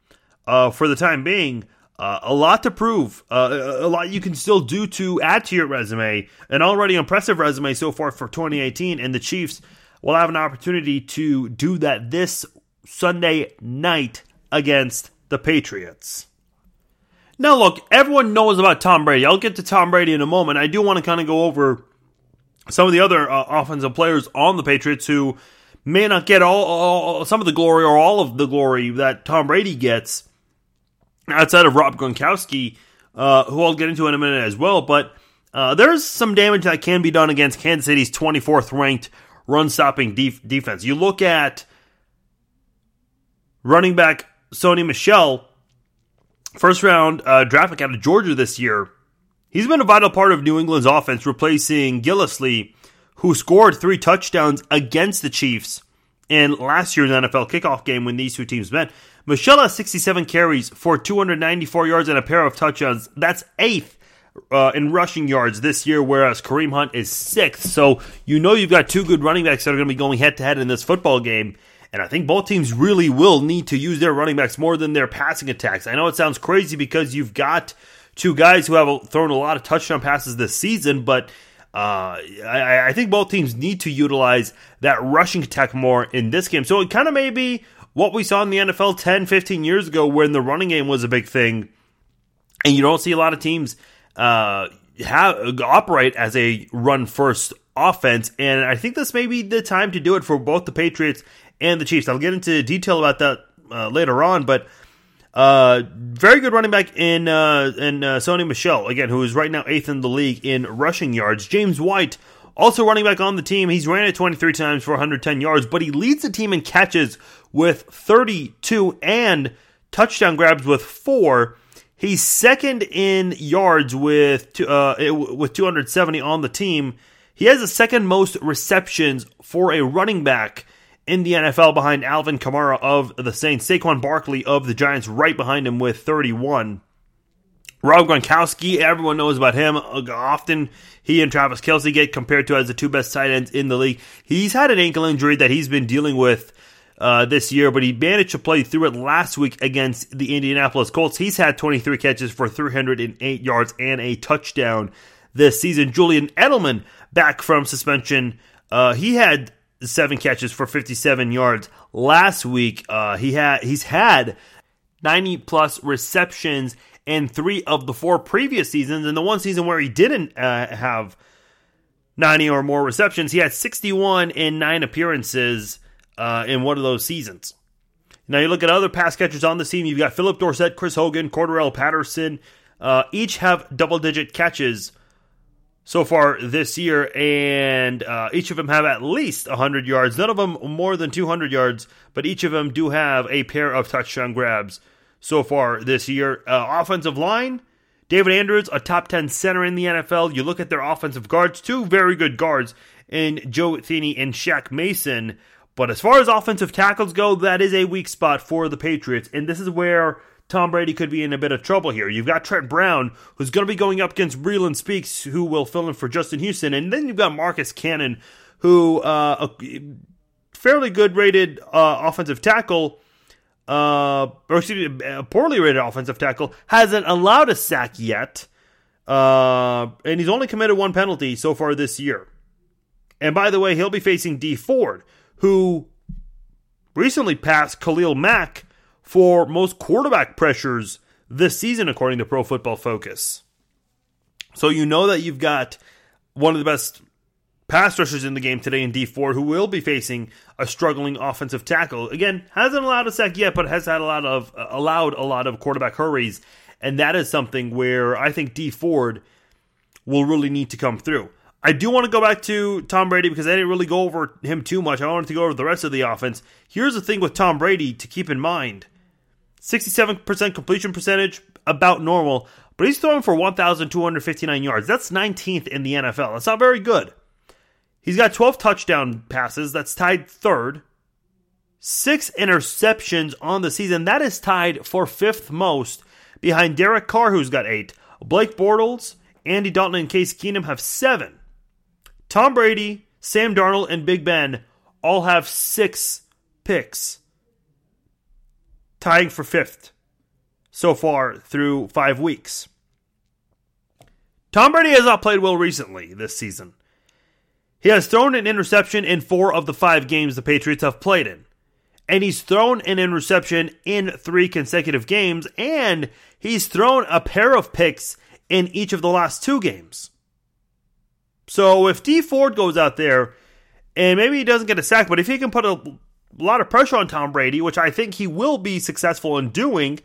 uh, for the time being. Uh, a lot to prove, uh, a lot you can still do to add to your resume. An already impressive resume so far for 2018, and the Chiefs will have an opportunity to do that this Sunday night against the Patriots. Now, look, everyone knows about Tom Brady. I'll get to Tom Brady in a moment. I do want to kind of go over some of the other uh, offensive players on the Patriots who may not get all, all, some of the glory or all of the glory that Tom Brady gets outside of Rob Gronkowski, uh, who I'll get into in a minute as well. But uh, there's some damage that can be done against Kansas City's 24th ranked run stopping def- defense. You look at running back Sony Michel, first round uh, draft pick out of Georgia this year. He's been a vital part of New England's offense, replacing Gillislee, who scored three touchdowns against the Chiefs in last year's NFL kickoff game when these two teams met. Michel has 67 carries for 294 yards and a pair of touchdowns. That's eighth uh, in rushing yards this year, whereas Kareem Hunt is sixth. So you know you've got two good running backs that are going to be going head to head in this football game. And I think both teams really will need to use their running backs more than their passing attacks. I know it sounds crazy because you've got two guys who have thrown a lot of touchdown passes this season, but uh, I, I, think both teams need to utilize that rushing attack more in this game. So it kind of may be what we saw in the NFL 10, 15 years ago when the running game was a big thing. And you don't see a lot of teams uh, have operate as a run first offense. And I think this may be the time to do it for both the Patriots and the Chiefs. I'll get into detail about that uh, later on, but uh, very good running back in uh, in uh, Sony Michel again, who is right now eighth in the league in rushing yards. James White also running back on the team. He's ran it 23 times for 110 yards, but he leads the team in catches with 32 and touchdown grabs with four. He's second in yards with uh, with 270 on the team. He has the second most receptions for a running back in the NFL behind Alvin Kamara of the Saints. Saquon Barkley of the Giants right behind him with 31. Rob Gronkowski, everyone knows about him. Often he and Travis Kelce get compared to as the two best tight ends in the league. He's had an ankle injury that he's been dealing with uh, this year, but he managed to play through it last week against the Indianapolis Colts. He's had 23 catches for 308 yards and a touchdown this season. Julian Edelman back from suspension. Uh, he had seven catches for 57 yards last week. Uh, he had he's had 90 plus receptions in three of the four previous seasons. And the one season where he didn't uh, have 90 or more receptions, he had 61 in nine appearances uh, in one of those seasons. Now you look at other pass catchers on the team. You've got Phillip Dorsett, Chris Hogan, Cordarrelle Patterson. Uh, each have double-digit catches so far this year, and uh, each of them have at least 100 yards. None of them more than 200 yards, but each of them do have a pair of touchdown grabs so far this year. Uh, offensive line, David Andrews, a top 10 center in the NFL. You look at their offensive guards, two very good guards in Joe Thuney and Shaq Mason. But as far as offensive tackles go, that is a weak spot for the Patriots. And this is where Tom Brady could be in a bit of trouble here. You've got Trent Brown, who's going to be going up against Breeland Speaks, who will fill in for Justin Houston. And then you've got Marcus Cannon, who, uh, a fairly good rated uh, offensive tackle, uh, or excuse me, a poorly rated offensive tackle, hasn't allowed a sack yet. Uh, and he's only committed one penalty so far this year. And by the way, he'll be facing Dee Ford, who recently passed Khalil Mack for most quarterback pressures this season, according to Pro Football Focus. So you know that you've got one of the best pass rushers in the game today in Dee Ford, who will be facing a struggling offensive tackle. Again, hasn't allowed a sack yet, but has had a lot of uh, allowed a lot of quarterback hurries, and that is something where I think Dee Ford will really need to come through. I do want to go back to Tom Brady because I didn't really go over him too much. I wanted to go over the rest of the offense. Here's the thing with Tom Brady to keep in mind 67% completion percentage, about normal, but he's throwing for 1,259 yards. That's 19th in the NFL. That's not very good. He's got 12 touchdown passes. That's tied third. Six interceptions on the season. That is tied for fifth most behind Derek Carr, who's got eight. Blake Bortles, Andy Dalton, and Case Keenum have seven. Tom Brady, Sam Darnold, and Big Ben all have six picks, tying for fifth so far through five weeks. Tom Brady has not played well recently this season. He has thrown an interception in four of the five games the Patriots have played in. And he's thrown an interception in three consecutive games, and he's thrown a pair of picks in each of the last two games. So if Dee Ford goes out there and maybe he doesn't get a sack, but if he can put a lot of pressure on Tom Brady, which I think he will be successful in doing,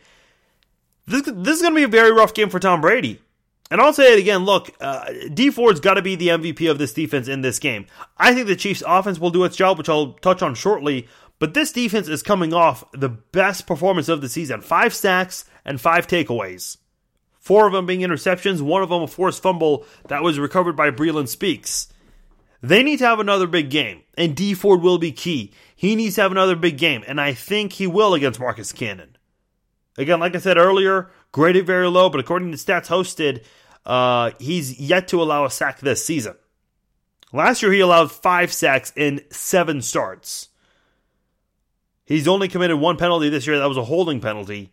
this, this is going to be a very rough game for Tom Brady. And I'll say it again. Look, uh, Dee Ford's got to be the MVP of this defense in this game. I think the Chiefs' offense will do its job, which I'll touch on shortly. But this defense is coming off the best performance of the season: five sacks and five takeaways. Four of them being interceptions, one of them a forced fumble that was recovered by Breeland Speaks. They need to have another big game, and Dee Ford will be key. He needs to have another big game, and I think he will against Marcus Cannon. Again, like I said earlier, graded very low, but according to stats hosted, uh, he's yet to allow a sack this season. Last year, he allowed five sacks in seven starts. He's only committed one penalty this year. That was a holding penalty.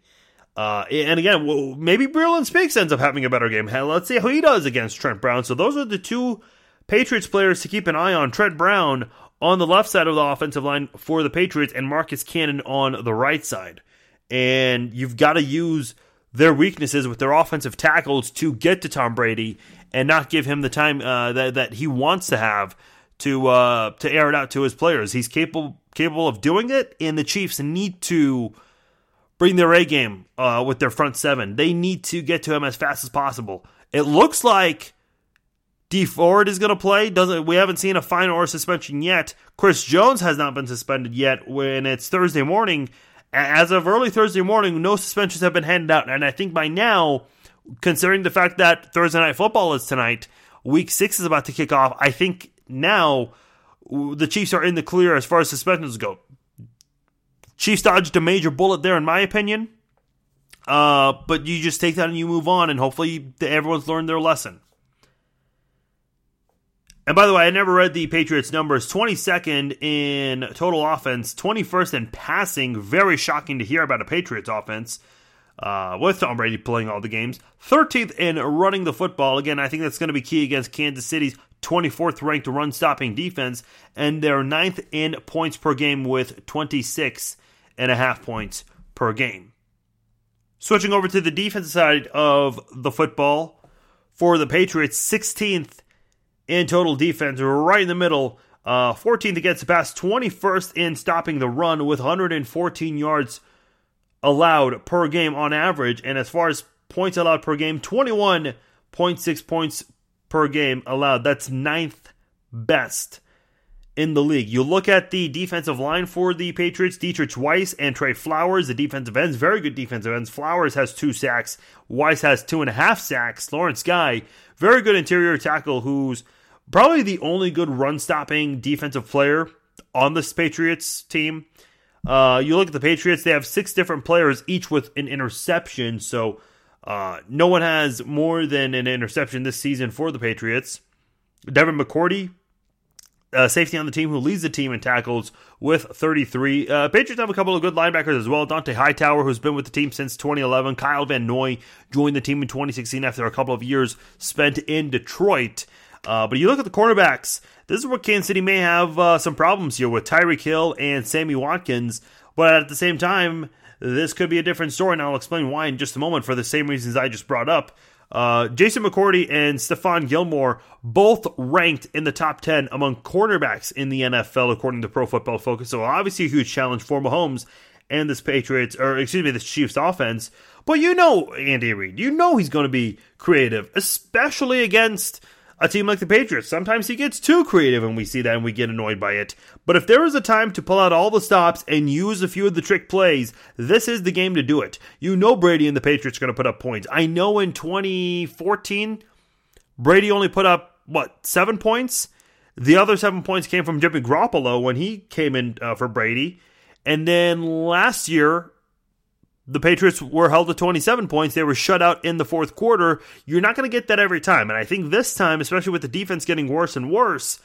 Uh, and again, maybe Breeland Speaks ends up having a better game. Let's see how he does against Trent Brown. So those are the two Patriots players to keep an eye on. Trent Brown on the left side of the offensive line for the Patriots, and Marcus Cannon on the right side. And you've got to use their weaknesses with their offensive tackles to get to Tom Brady and not give him the time uh, that that he wants to have to uh, to air it out to his players. He's capable capable of doing it, and the Chiefs need to bring their A game uh, with their front seven. They need to get to him as fast as possible. It looks like Dee Ford is going to play. Doesn't we haven't seen a fine or a suspension yet. Chris Jones has not been suspended yet. When it's Thursday morning, as of early Thursday morning, no suspensions have been handed out, and I think by now, considering the fact that Thursday night football is tonight, Week Six is about to kick off. I think now the Chiefs are in the clear as far as suspensions go. Chiefs dodged a major bullet there, in my opinion. Uh, but you just take that and you move on, and hopefully everyone's learned their lesson. And by the way, I never read the Patriots numbers. 22nd in total offense, 21st in passing. Very shocking to hear about a Patriots offense uh, with Tom Brady playing all the games. 13th in running the football. Again, I think that's going to be key against Kansas City's 24th ranked run stopping defense. And they're ninth in points per game with 26 and a half points per game. Switching over to the defensive side of the football for the Patriots, 16th in total defense, right in the middle. Uh, 14th against the pass, 21st in stopping the run with 114 yards allowed per game on average. And as far as points allowed per game, 21.6 points per game allowed. That's ninth best in the league. You look at the defensive line for the Patriots, Deatrich Wise and Trey Flowers, the defensive ends, very good defensive ends. Flowers has two sacks, Wise has two and a half sacks. Lawrence Guy, very good interior tackle who's probably the only good run stopping defensive player on this Patriots team. Uh, you look at the Patriots, they have six different players, each with an interception. So uh, no one has more than an interception this season for the Patriots. Devin McCourty, uh, safety on the team who leads the team in tackles with 33. Uh, Patriots have a couple of good linebackers as well. Dont'a Hightower, who's been with the team since 2011. Kyle Van Noy joined the team in 2016 after a couple of years spent in Detroit. Uh, but you look at the cornerbacks, this is where Kansas City may have uh, some problems here with Tyreek Hill and Sammy Watkins. But at the same time, this could be a different story, and I'll explain why in just a moment for the same reasons I just brought up. Uh, Jason McCourty and Stephon Gilmore both ranked in the top 10 among cornerbacks in the NFL, according to Pro Football Focus. So, obviously, a huge challenge for Mahomes and this Patriots, or excuse me, this Chiefs offense. But you know, Andy Reid, you know he's going to be creative, especially against a team like the Patriots. Sometimes he gets too creative and we see that and we get annoyed by it. But if there is a time to pull out all the stops and use a few of the trick plays, this is the game to do it. You know Brady and the Patriots are going to put up points. I know in 2014, Brady only put up, what, seven points? The other seven points came from Jimmy Garoppolo when he came in uh, for Brady. And then last year, the Patriots were held to 27 points. They were shut out in the fourth quarter. You're not going to get that every time. And I think this time, especially with the defense getting worse and worse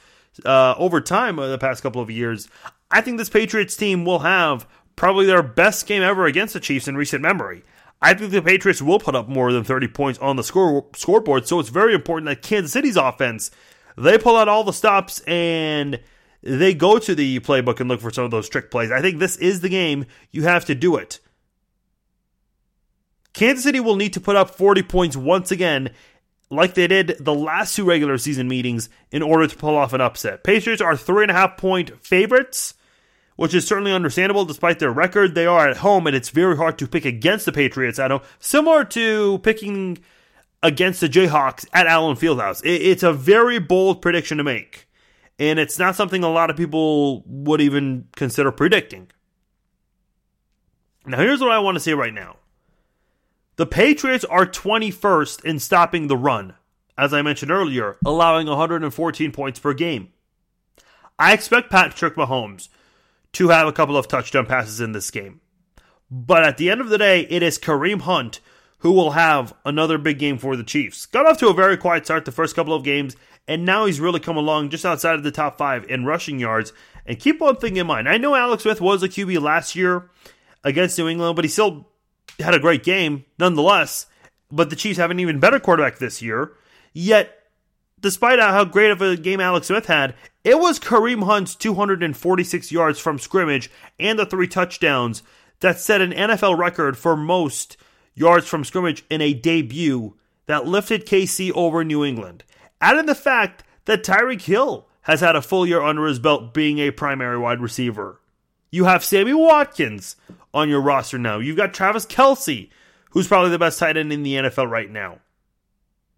uh, over time, uh, the past couple of years, I think this Patriots team will have probably their best game ever against the Chiefs in recent memory. I think the Patriots will put up more than 30 points on the score scoreboard. So it's very important that Kansas City's offense, they pull out all the stops and they go to the playbook and look for some of those trick plays. I think this is the game. You have to do it. Kansas City will need to put up 40 points once again, like they did the last two regular season meetings, in order to pull off an upset. Patriots are three and a half point favorites, which is certainly understandable despite their record. They are at home, and it's very hard to pick against the Patriots. I know, similar to picking against the Jayhawks at Allen Fieldhouse. It's a very bold prediction to make, and it's not something a lot of people would even consider predicting. Now, here's what I want to say right now. The Patriots are 21st in stopping the run, as I mentioned earlier, allowing 114 points per game. I expect Patrick Mahomes to have a couple of touchdown passes in this game. But at the end of the day, it is Kareem Hunt who will have another big game for the Chiefs. Got off to a very quiet start the first couple of games, and now he's really come along just outside of the top five in rushing yards. And keep one thing in mind I know Alex Smith was a QB last year against New England, but he still had a great game nonetheless. But the Chiefs have an even better quarterback this year. Yet, despite how great of a game Alex Smith had, it was Kareem Hunt's 246 yards from scrimmage and the three touchdowns that set an NFL record for most yards from scrimmage in a debut that lifted KC over New England. Add in the fact that Tyreek Hill has had a full year under his belt being a primary wide receiver. You have Sammy Watkins on your roster now. You've got Travis Kelce, who's probably the best tight end in the NFL right now.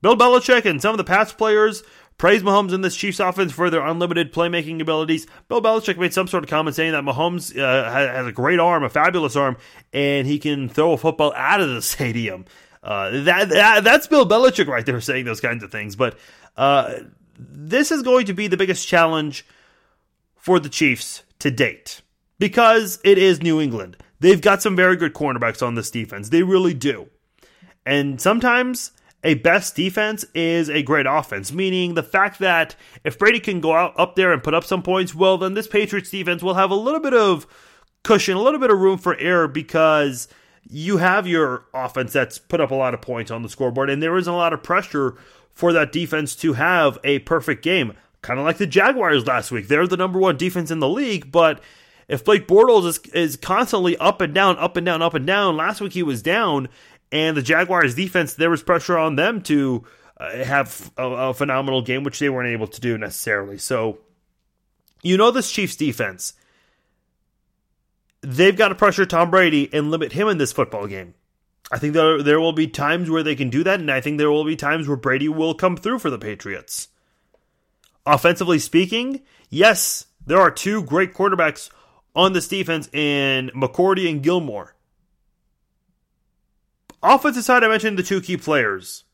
Bill Belichick and some of the past players praise Mahomes and this Chiefs offense for their unlimited playmaking abilities. Bill Belichick made some sort of comment saying that Mahomes uh, has a great arm, a fabulous arm, and he can throw a football out of the stadium. Uh, that, that, that's Bill Belichick right there saying those kinds of things. But uh, this is going to be the biggest challenge for the Chiefs to date because it is New England. They've got some very good cornerbacks on this defense. They really do. And sometimes a best defense is a great offense, meaning the fact that if Brady can go out up there and put up some points, well, then this Patriots defense will have a little bit of cushion, a little bit of room for error because you have your offense that's put up a lot of points on the scoreboard, and there isn't a lot of pressure for that defense to have a perfect game. Kind of like the Jaguars last week. They're the number one defense in the league, but if Blake Bortles is, is constantly up and down, up and down, up and down, last week he was down, and the Jaguars defense, there was pressure on them to uh, have a, a phenomenal game, which they weren't able to do necessarily. So, you know, this Chiefs defense, they've got to pressure Tom Brady and limit him in this football game. I think there, there will be times where they can do that, and I think there will be times where Brady will come through for the Patriots. Offensively speaking, yes, there are two great quarterbacks on this defense in McCourty and Gilmore. Offensive side, I mentioned the two key players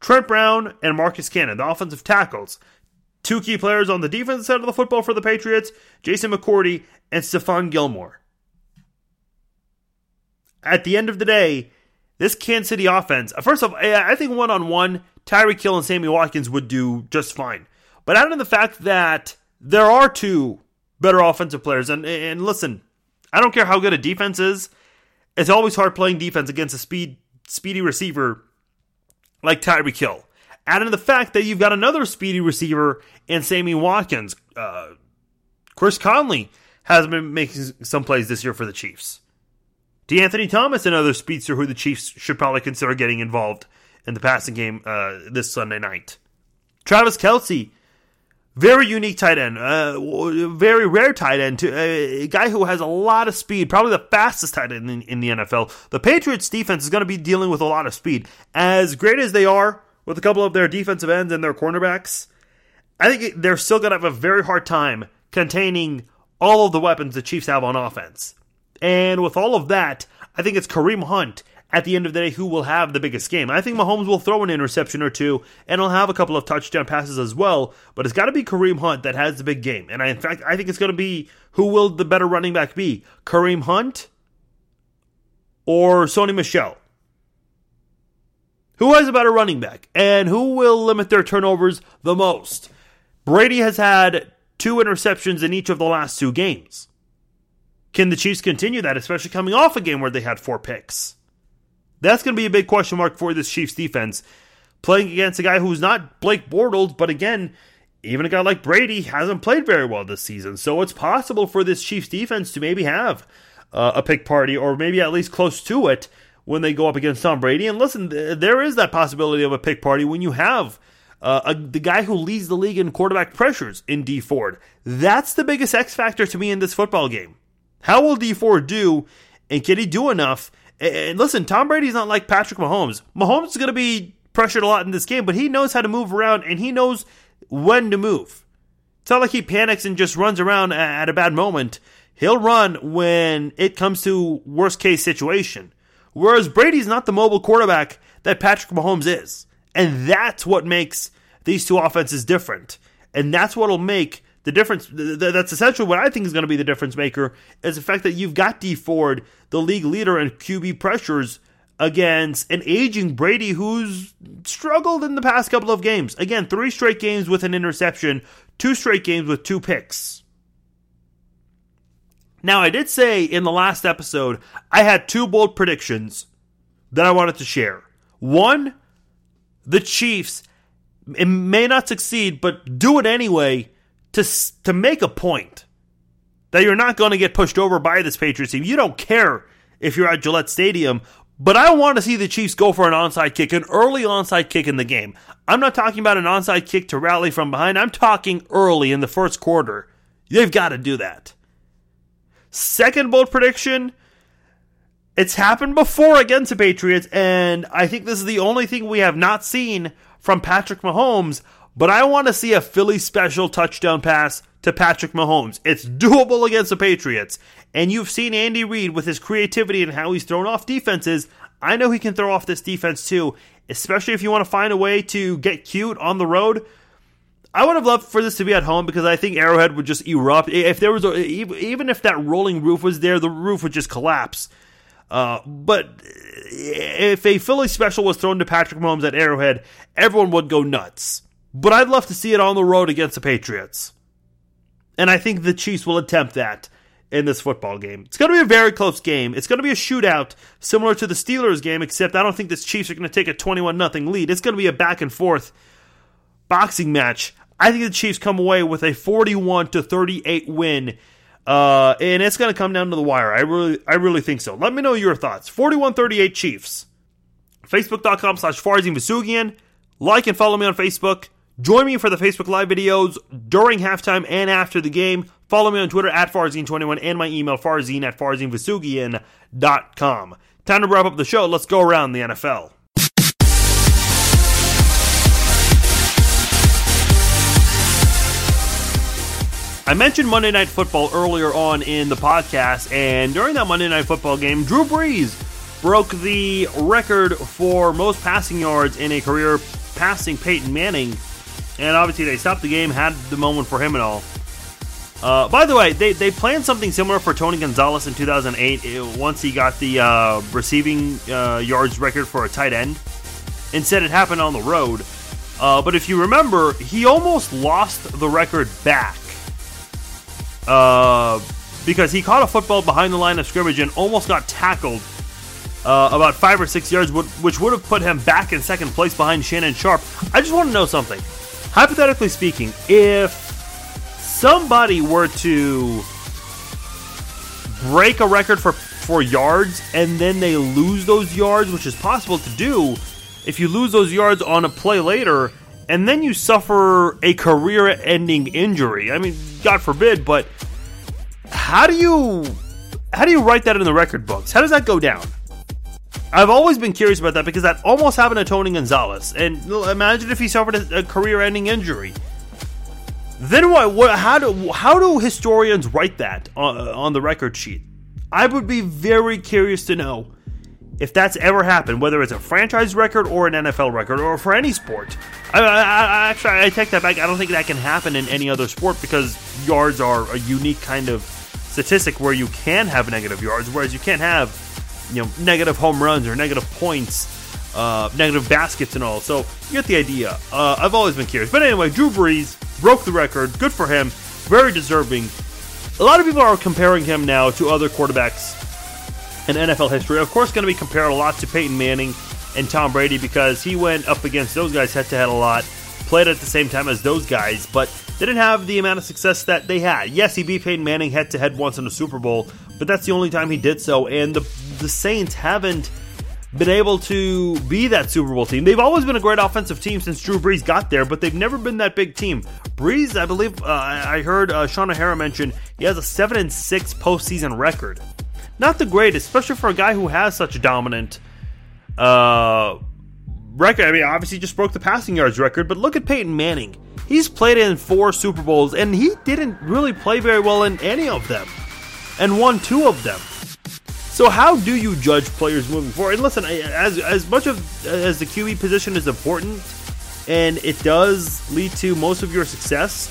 Trent Brown and Marcus Cannon, the offensive tackles. Two key players on the defensive side of the football for the Patriots Jason McCourty and Stephon Gilmore. At the end of the day, this Kansas City offense, first off, I think one on one, Tyreek Hill and Sammy Watkins would do just fine. But out of the fact that there are two better offensive players. And and listen, I don't care how good a defense is. It's always hard playing defense against a speed speedy receiver like Tyreek Hill. Add in the fact that you've got another speedy receiver in Sammy Watkins. Uh, Chris Conley has been making some plays this year for the Chiefs. De'Anthony Thomas, another speedster who the Chiefs should probably consider getting involved in the passing game uh, this Sunday night. Travis Kelce, very unique tight end, uh, very rare tight end, to, uh, a guy who has a lot of speed, probably the fastest tight end in, in the NFL. The Patriots defense is going to be dealing with a lot of speed. As great as they are with a couple of their defensive ends and their cornerbacks, I think they're still going to have a very hard time containing all of the weapons the Chiefs have on offense. And with all of that, I think it's Kareem Hunt at the end of the day who will have the biggest game. I think Mahomes will throw an interception or two, and he'll have a couple of touchdown passes as well. But it's got to be Kareem Hunt that has the big game. And I, in fact, I think it's going to be who will the better running back be, Kareem Hunt or Sony Michel. Who has a better running back, and who will limit their turnovers the most? Brady has had two interceptions in each of the last two games. Can the Chiefs continue that, especially coming off a game where they had four picks? That's going to be a big question mark for this Chiefs defense. Playing against a guy who's not Blake Bortles, but again, even a guy like Brady hasn't played very well this season. So it's possible for this Chiefs defense to maybe have uh, a pick party or maybe at least close to it when they go up against Tom Brady. And listen, there is that possibility of a pick party when you have uh, a, the guy who leads the league in quarterback pressures in Dee Ford. That's the biggest X factor to me in this football game. How will Dee Ford do, and can he do enough? And listen, Tom Brady's not like Patrick Mahomes. Mahomes is going to be pressured a lot in this game, but he knows how to move around and he knows when to move. It's not like he panics and just runs around at a bad moment. He'll run when it comes to worst case situation. Whereas Brady's not the mobile quarterback that Patrick Mahomes is. And that's what makes these two offenses different. And that's what'll make the difference. That's essentially what I think is going to be the difference maker is the fact that you've got Dee Ford, the league leader in QB pressures, against an aging Brady who's struggled in the past couple of games. Again, three straight games with an interception, two straight games with two picks. Now, I did say in the last episode, I had two bold predictions that I wanted to share. One, the Chiefs it may not succeed, but do it anyway to to make a point that you're not going to get pushed over by this Patriots team. You don't care if you're at Gillette Stadium, but I want to see the Chiefs go for an onside kick, an early onside kick in the game. I'm not talking about an onside kick to rally from behind. I'm talking early in the first quarter. They've got to do that. Second bold prediction. It's happened before against the Patriots, and I think this is the only thing we have not seen from Patrick Mahomes. But I want to see a Philly special touchdown pass to Patrick Mahomes. It's doable against the Patriots. And you've seen Andy Reid with his creativity and how he's thrown off defenses. I know he can throw off this defense too, especially if you want to find a way to get cute on the road. I would have loved for this to be at home because I think Arrowhead would just erupt. If there was, a, even if that rolling roof was there, the roof would just collapse. Uh, but if a Philly special was thrown to Patrick Mahomes at Arrowhead, everyone would go nuts. But I'd love to see it on the road against the Patriots. And I think the Chiefs will attempt that in this football game. It's going to be a very close game. It's going to be a shootout similar to the Steelers game, except I don't think the Chiefs are going to take a 21 0 lead. It's going to be a back and forth boxing match. I think the Chiefs come away with a 41 to 38 win. Uh, and it's going to come down to the wire. I really, I really think so. Let me know your thoughts. 41-38 Chiefs. Facebook.com slash Farzin Vousoughian. Like and follow me on Facebook. Join me for the Facebook Live videos during halftime and after the game. Follow me on Twitter at Farzin21 and my email farzine at farzinVousoughian.com. Time to wrap up the show. Let's go around the NFL. I mentioned Monday Night Football earlier on in the podcast, and during that Monday Night Football game, Drew Brees broke the record for most passing yards in a career passing Peyton Manning and obviously they stopped the game, had the moment for him and all. Uh, by the way, they, they planned something similar for Tony Gonzalez in 2008 it, once he got the uh, receiving uh, yards record for a tight end. Instead, it happened on the road. Uh, but if you remember, he almost lost the record back uh, because he caught a football behind the line of scrimmage and almost got tackled uh, about five or six yards, which would have put him back in second place behind Shannon Sharpe. I just want to know something. Hypothetically speaking, if somebody were to break a record for for yards and then they lose those yards, which is possible to do if you lose those yards on a play later and then you suffer a career ending injury. I mean, God forbid, but how do you how do you write that in the record books? How does that go down? I've always been curious about that because that almost happened to Tony Gonzalez. And imagine if he suffered a, a career-ending injury. Then what, what? How do how do historians write that on, uh, on the record sheet? I would be very curious to know if that's ever happened, whether it's a franchise record or an NFL record or for any sport. I, I, I, actually, I take that back. I don't think that can happen in any other sport because yards are a unique kind of statistic where you can have negative yards, whereas you can't have, you know, negative home runs or negative points, uh, negative baskets and all. So you get the idea. Uh, I've always been curious. But anyway, Drew Brees broke the record. Good for him. Very deserving. A lot of people are comparing him now to other quarterbacks in NFL history. Of course, going to be compared a lot to Peyton Manning and Tom Brady because he went up against those guys head to head a lot, played at the same time as those guys, but didn't have the amount of success that they had. Yes, he beat Peyton Manning head to head once in the Super Bowl, but that's the only time he did so. And the the Saints haven't been able to be that Super Bowl team. They've always been a great offensive team since Drew Brees got there, but they've never been that big team. Brees, I believe, uh, I heard uh, Shaun O'Hara mention he has a seven and six postseason record. Not the greatest, especially for a guy who has such a dominant uh, record. I mean, obviously, just broke the passing yards record, but look at Peyton Manning. He's played in four Super Bowls, and he didn't really play very well in any of them, and won two of them. So how do you judge players moving forward? And listen, as as much of as the QB position is important, and it does lead to most of your success,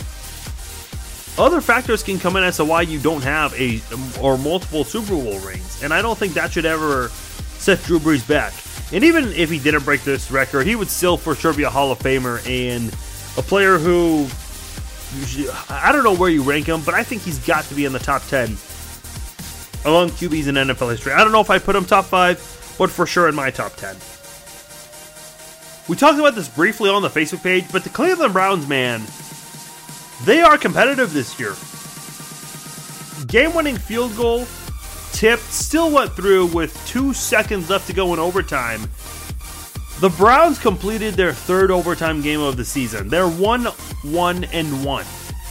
other factors can come in as to why you don't have a or multiple Super Bowl rings, and I don't think that should ever set Drew Brees back. And even if he didn't break this record, he would still for sure be a Hall of Famer and a player who I don't know where you rank him, but I think he's got to be in the top ten among QBs in NFL history. I don't know if I put him top five, but for sure in my top 10. We talked about this briefly on the Facebook page, but the Cleveland Browns, man, they are competitive this year. Game winning field goal tip still went through with two seconds left to go in overtime. The Browns completed their third overtime game of the season. They're 1 1 and 1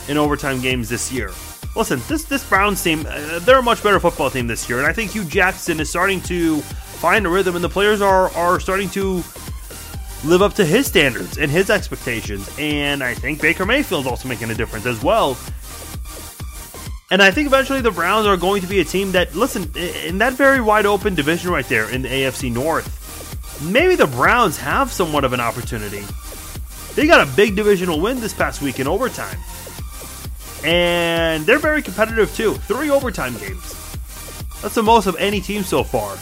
in overtime games this year listen, this this Browns team, uh, they're a much better football team this year, and I think Hue Jackson is starting to find a rhythm, and the players are are starting to live up to his standards and his expectations. And I think Baker Mayfield's also making a difference as well. And I think eventually the Browns are going to be a team that, listen, in that very wide open division right there in the AFC North, maybe the Browns have somewhat of an opportunity. They got a big divisional win this past week in overtime. And they're very competitive too. Three overtime games. That's the most of any team so far.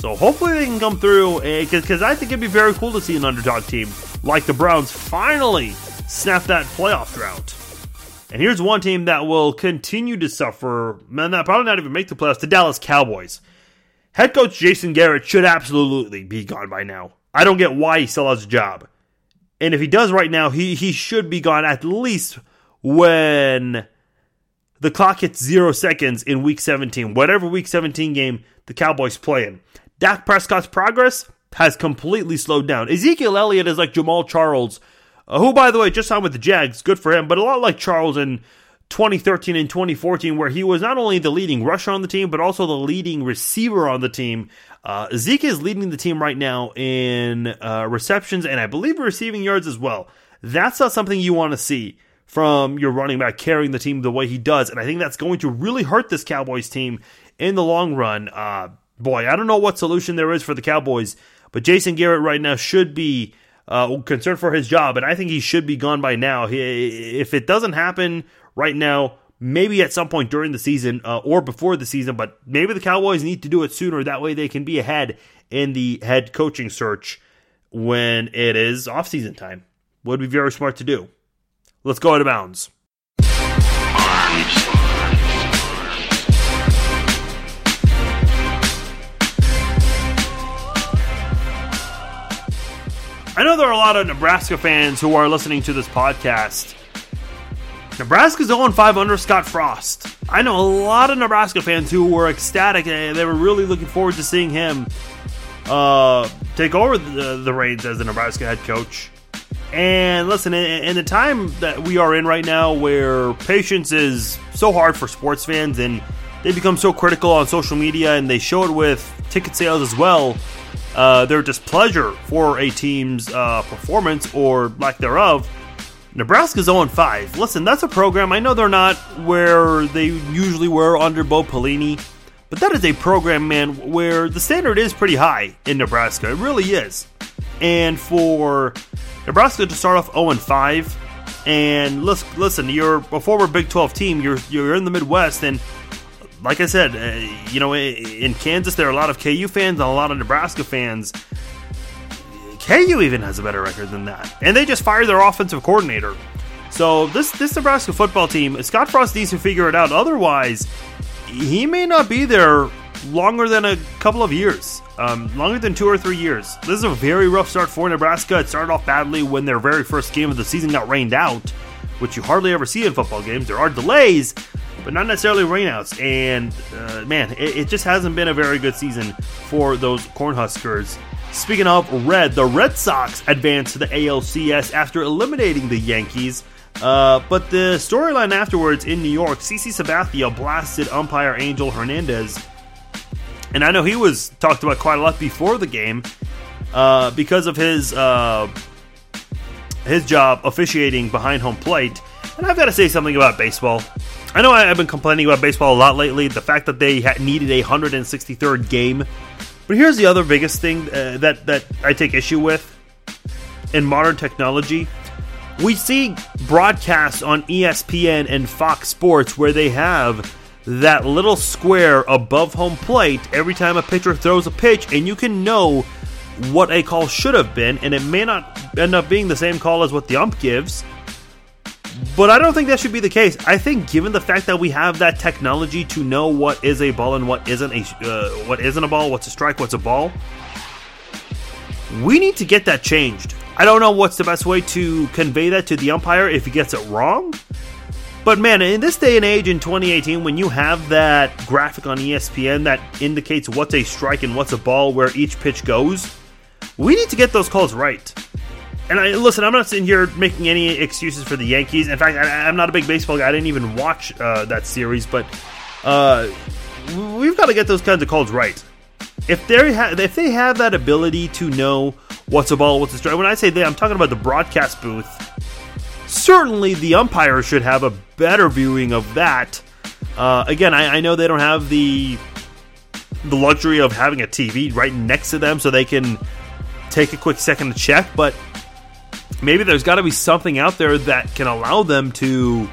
So hopefully they can come through eh, because I think it'd be very cool to see an underdog team like the Browns finally snap that playoff drought. And here's one team that will continue to suffer, man, that probably not even make the playoffs, the Dallas Cowboys. Head coach Jason Garrett should absolutely be gone by now. I don't get why he still has a job. And if he does right now, he, he should be gone at least when the clock hits zero seconds in week 17, whatever week 17 game the Cowboys play in. Dak Prescott's progress has completely slowed down. Ezekiel Elliott is like Jamaal Charles, uh, who, by the way, just signed with the Jags. Good for him, but a lot like Charles in 2013 and 2014, where he was not only the leading rusher on the team, but also the leading receiver on the team. Uh, Zeke is leading the team right now in uh, receptions and I believe receiving yards as well. That's not something you want to see from your running back carrying the team the way he does. And I think that's going to really hurt this Cowboys team in the long run. Uh, boy, I don't know what solution there is for the Cowboys, but Jason Garrett right now should be uh, concerned for his job, and I think he should be gone by now. He, if it doesn't happen right now, maybe at some point during the season uh, or before the season, but maybe the Cowboys need to do it sooner. That way they can be ahead in the head coaching search when it is off-season time. Would be very smart to do. Let's go out of bounds. I know there are a lot of Nebraska fans who are listening to this podcast. Nebraska's 0 5 under Scott Frost. I know a lot of Nebraska fans who were ecstatic and they were really looking forward to seeing him uh, take over the, the reins as the Nebraska head coach. And listen, in, the time that we are in right now, where patience is so hard for sports fans and they become so critical on social media and they show it with ticket sales as well, uh, their displeasure for a team's uh, performance or lack thereof. Nebraska's 0 5. Listen, that's a program. I know they're not where they usually were under Bo Pelini, but that is a program, man, where the standard is pretty high in Nebraska. It really is. And for Nebraska to start off 0 5, and listen, you're a former Big 12 team, you're, you're in the Midwest, and like I said, uh, you know, in Kansas, there are a lot of KU fans and a lot of Nebraska fans. KU even has a better record than that, and they just fired their offensive coordinator. So this this Nebraska football team, Scott Frost needs to figure it out. Otherwise, he may not be there longer than a couple of years, um, longer than two or three years. This is a very rough start for Nebraska. It started off badly when their very first game of the season got rained out, which you hardly ever see in football games. There are delays, but not necessarily rainouts. And uh, man, it, it, just hasn't been a very good season for those Cornhuskers. Speaking of red, the Red Sox advanced to the ALCS after eliminating the Yankees. Uh, but the storyline afterwards in New York, CC Sabathia blasted umpire Angel Hernandez. And I know he was talked about quite a lot before the game uh, because of his uh, his job officiating behind home plate. And I've got to say something about baseball. I know I've been complaining about baseball a lot lately. The fact that they needed a 163rd game, but here's the other biggest thing uh, that that I take issue with in modern technology. We see broadcasts on ESPN and Fox Sports where they have that little square above home plate every time a pitcher throws a pitch, and you can know what a call should have been, and it may not end up being the same call as what the ump gives. But I don't think that should be the case. I think, given the fact that we have that technology to know what is a ball and what isn't a uh, what isn't a ball, what's a strike, what's a ball, we need to get that changed. I don't know what's the best way to convey that to the umpire if he gets it wrong. But man, in this day and age in 2018, when you have that graphic on ESPN that indicates what's a strike and what's a ball, where each pitch goes, we need to get those calls right and I listen. I'm not sitting here making any excuses for the Yankees. In fact, I, am not a big baseball guy. I didn't even watch uh, that series, but uh, we've got to get those kinds of calls right. If they ha- if they have that ability to know what's a ball, what's a strike. When I say they, I'm talking about the broadcast booth. Certainly, the umpire should have a better viewing of that. Uh, again, I, I know they don't have the the luxury of having a TV right next to them, so they can take a quick second to check. But maybe there's got to be something out there that can allow them to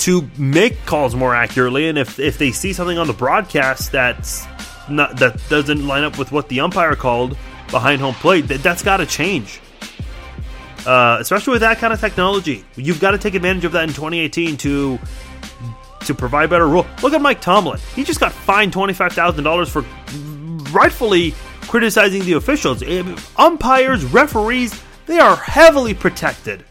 to make calls more accurately and if if they see something on the broadcast that's not that doesn't line up with what the umpire called behind home plate that, that's got to change uh, especially with that kind of technology you've got to take advantage of that in 2018 to to provide better rule look at mike tomlin he just got fined $25000 for rightfully criticizing the officials. Umpires, referees, they are heavily protected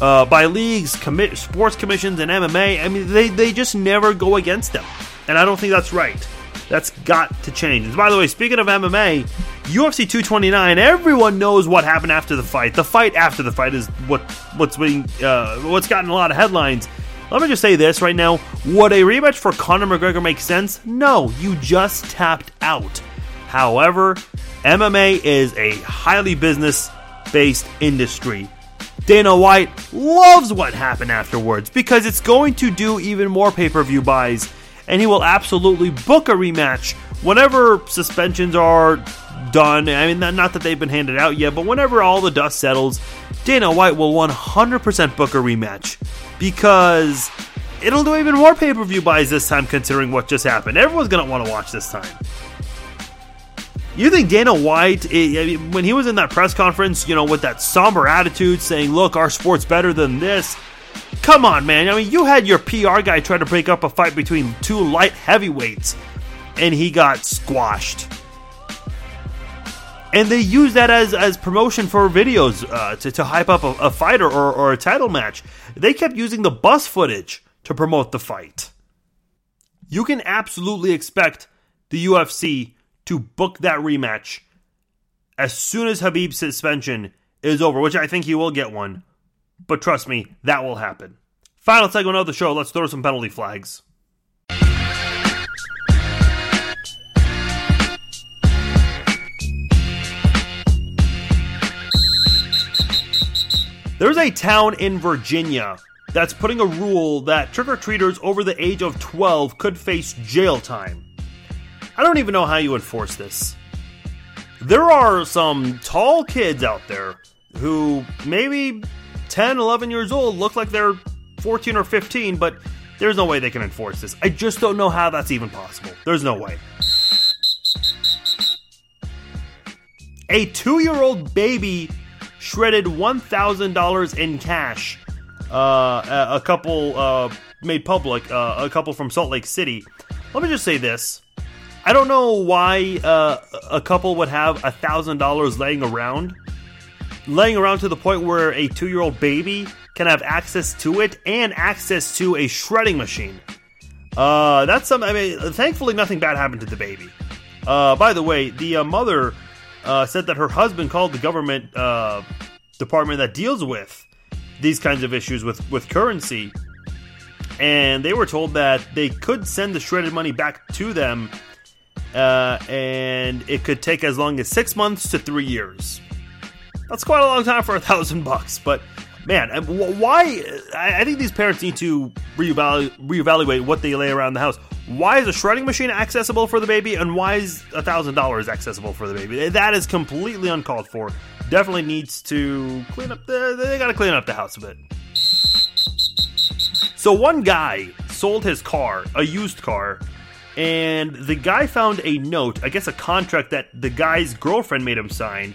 uh, by leagues, sports commissions, and MMA. I mean, they, they just never go against them. And I don't think that's right. That's got to change. And by the way, speaking of MMA, UFC 229, everyone knows what happened after the fight. The fight after the fight is what what's being uh, what's gotten a lot of headlines. Let me just say this right now: Would a rematch for Conor McGregor make sense? No, you just tapped out. However, MMA is a highly business based industry. Dana White loves what happened afterwards because it's going to do even more pay per view buys, and he will absolutely book a rematch whenever suspensions are done. I mean, not that they've been handed out yet, but whenever all the dust settles, Dana White will 100% book a rematch because it'll do even more pay per view buys this time, considering what just happened. Everyone's going to want to watch this time. You think Dana White, eh, when he was in that press conference, you know, with that somber attitude saying, look, our sport's better than this, Come on, man. I mean, you had your PR guy try to break up a fight between two light heavyweights, and he got squashed. And they use that as, as promotion for videos uh, to, to hype up a, a fighter or, or a title match. They kept using the bus footage to promote the fight. You can absolutely expect the UFC to book that rematch as soon as Khabib's suspension is over, which I think he will get one. But trust me, that will happen. Final segment of the show, let's throw some penalty flags. There's a town in Virginia that's putting a rule that trick or treaters over the age of 12 could face jail time. I don't even know how you enforce this. There are some tall kids out there who maybe 10, 11 years old look like they're 14 or 15, but there's no way they can enforce this. I just don't know how that's even possible. There's no way. A two year old baby shredded $1,000 in cash. Uh, a couple uh, made public, uh, a couple from Salt Lake City. Let me just say this. I don't know why uh, a couple would have a thousand dollars laying around, laying around to the point where a two-year-old baby can have access to it and access to a shredding machine. Uh, that's something. I mean, thankfully, nothing bad happened to the baby. Uh, by the way, the uh, mother uh, said that her husband called the government uh, department that deals with these kinds of issues with with currency, and they were told that they could send the shredded money back to them uh, and it could take as long as six months to three years. That's quite a long time for a thousand bucks, but man, uh, why? I think these parents need to reevaluate, reevaluate what they lay around the house. Why is a shredding machine accessible for the baby, and why is a thousand dollars accessible for the baby? That is completely uncalled for. Definitely needs to clean up the. They got to clean up the house a bit. So one guy sold his car, a used car, and the guy found a note, I guess a contract that the guy's girlfriend made him sign.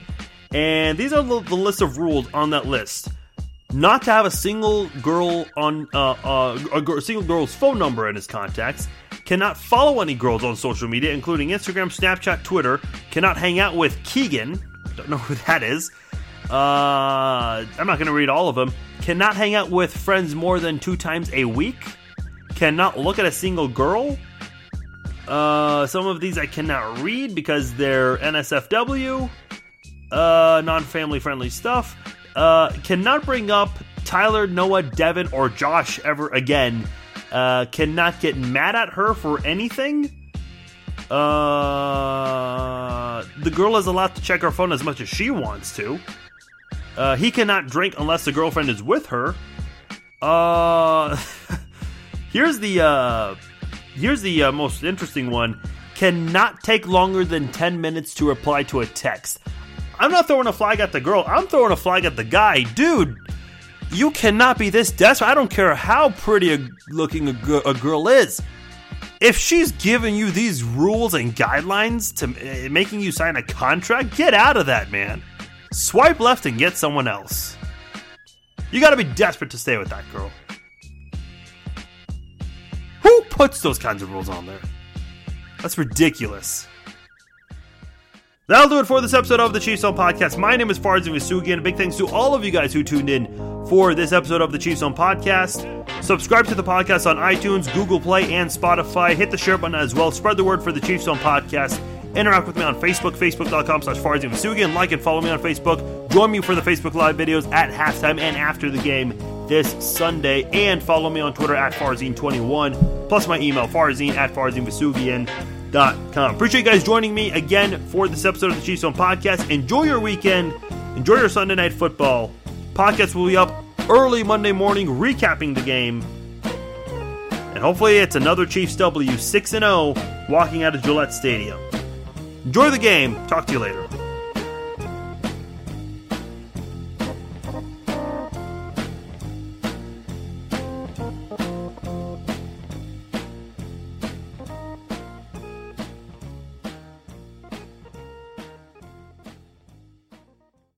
And these are the, the list of rules on that list. Not to have a single girl on uh, uh, a, single girl's phone number in his contacts. Cannot follow any girls on social media, including Instagram, Snapchat, Twitter. Cannot hang out with Keegan. Don't know who that is. Uh, I'm not going to read all of them. Cannot hang out with friends more than two times a week. Cannot look at a single girl. Uh, some of these I cannot read because they're NSFW, uh, non family friendly stuff. Uh, cannot bring up Tyler, Noah, Devin, or Josh ever again. Uh, cannot get mad at her for anything. Uh, the girl is allowed to check her phone as much as she wants to. Uh, he cannot drink unless the girlfriend is with her. Uh, here's the uh, Here's the uh, most interesting one cannot take longer than 10 minutes to reply to a text. I'm not throwing a flag at the girl, I'm throwing a flag at the guy. Dude, you cannot be this desperate. I don't care how pretty a looking a, a girl is. If she's giving you these rules and guidelines to uh, making you sign a contract, get out of that, man. Swipe left and get someone else. You gotta be desperate to stay with that girl. Who puts those kinds of rules on there? That's ridiculous. That'll do it for this episode of the Chiefs Zone Podcast. My name is Farzin Vousoughian. Big thanks to all of you guys who tuned in for this episode of the Chiefs Zone Podcast. Subscribe to the podcast on iTunes, Google Play, and Spotify. Hit the share button as well. Spread the word for the Chiefs Zone Podcast. Interact with me on Facebook, facebook.com slash Farzin Vousoughian. Like and follow me on Facebook. Join me for the Facebook Live videos at halftime and after the game this Sunday. And follow me on Twitter at Farzin21, plus my email, farzin at farzinVousoughian.com. Appreciate you guys joining me again for this episode of the Chiefs Zone Podcast. Enjoy your weekend. Enjoy your Sunday night football. Podcast will be up early Monday morning, recapping the game. And hopefully it's another Chiefs W 6 0 walking out of Gillette Stadium. Enjoy the game. Talk to you later.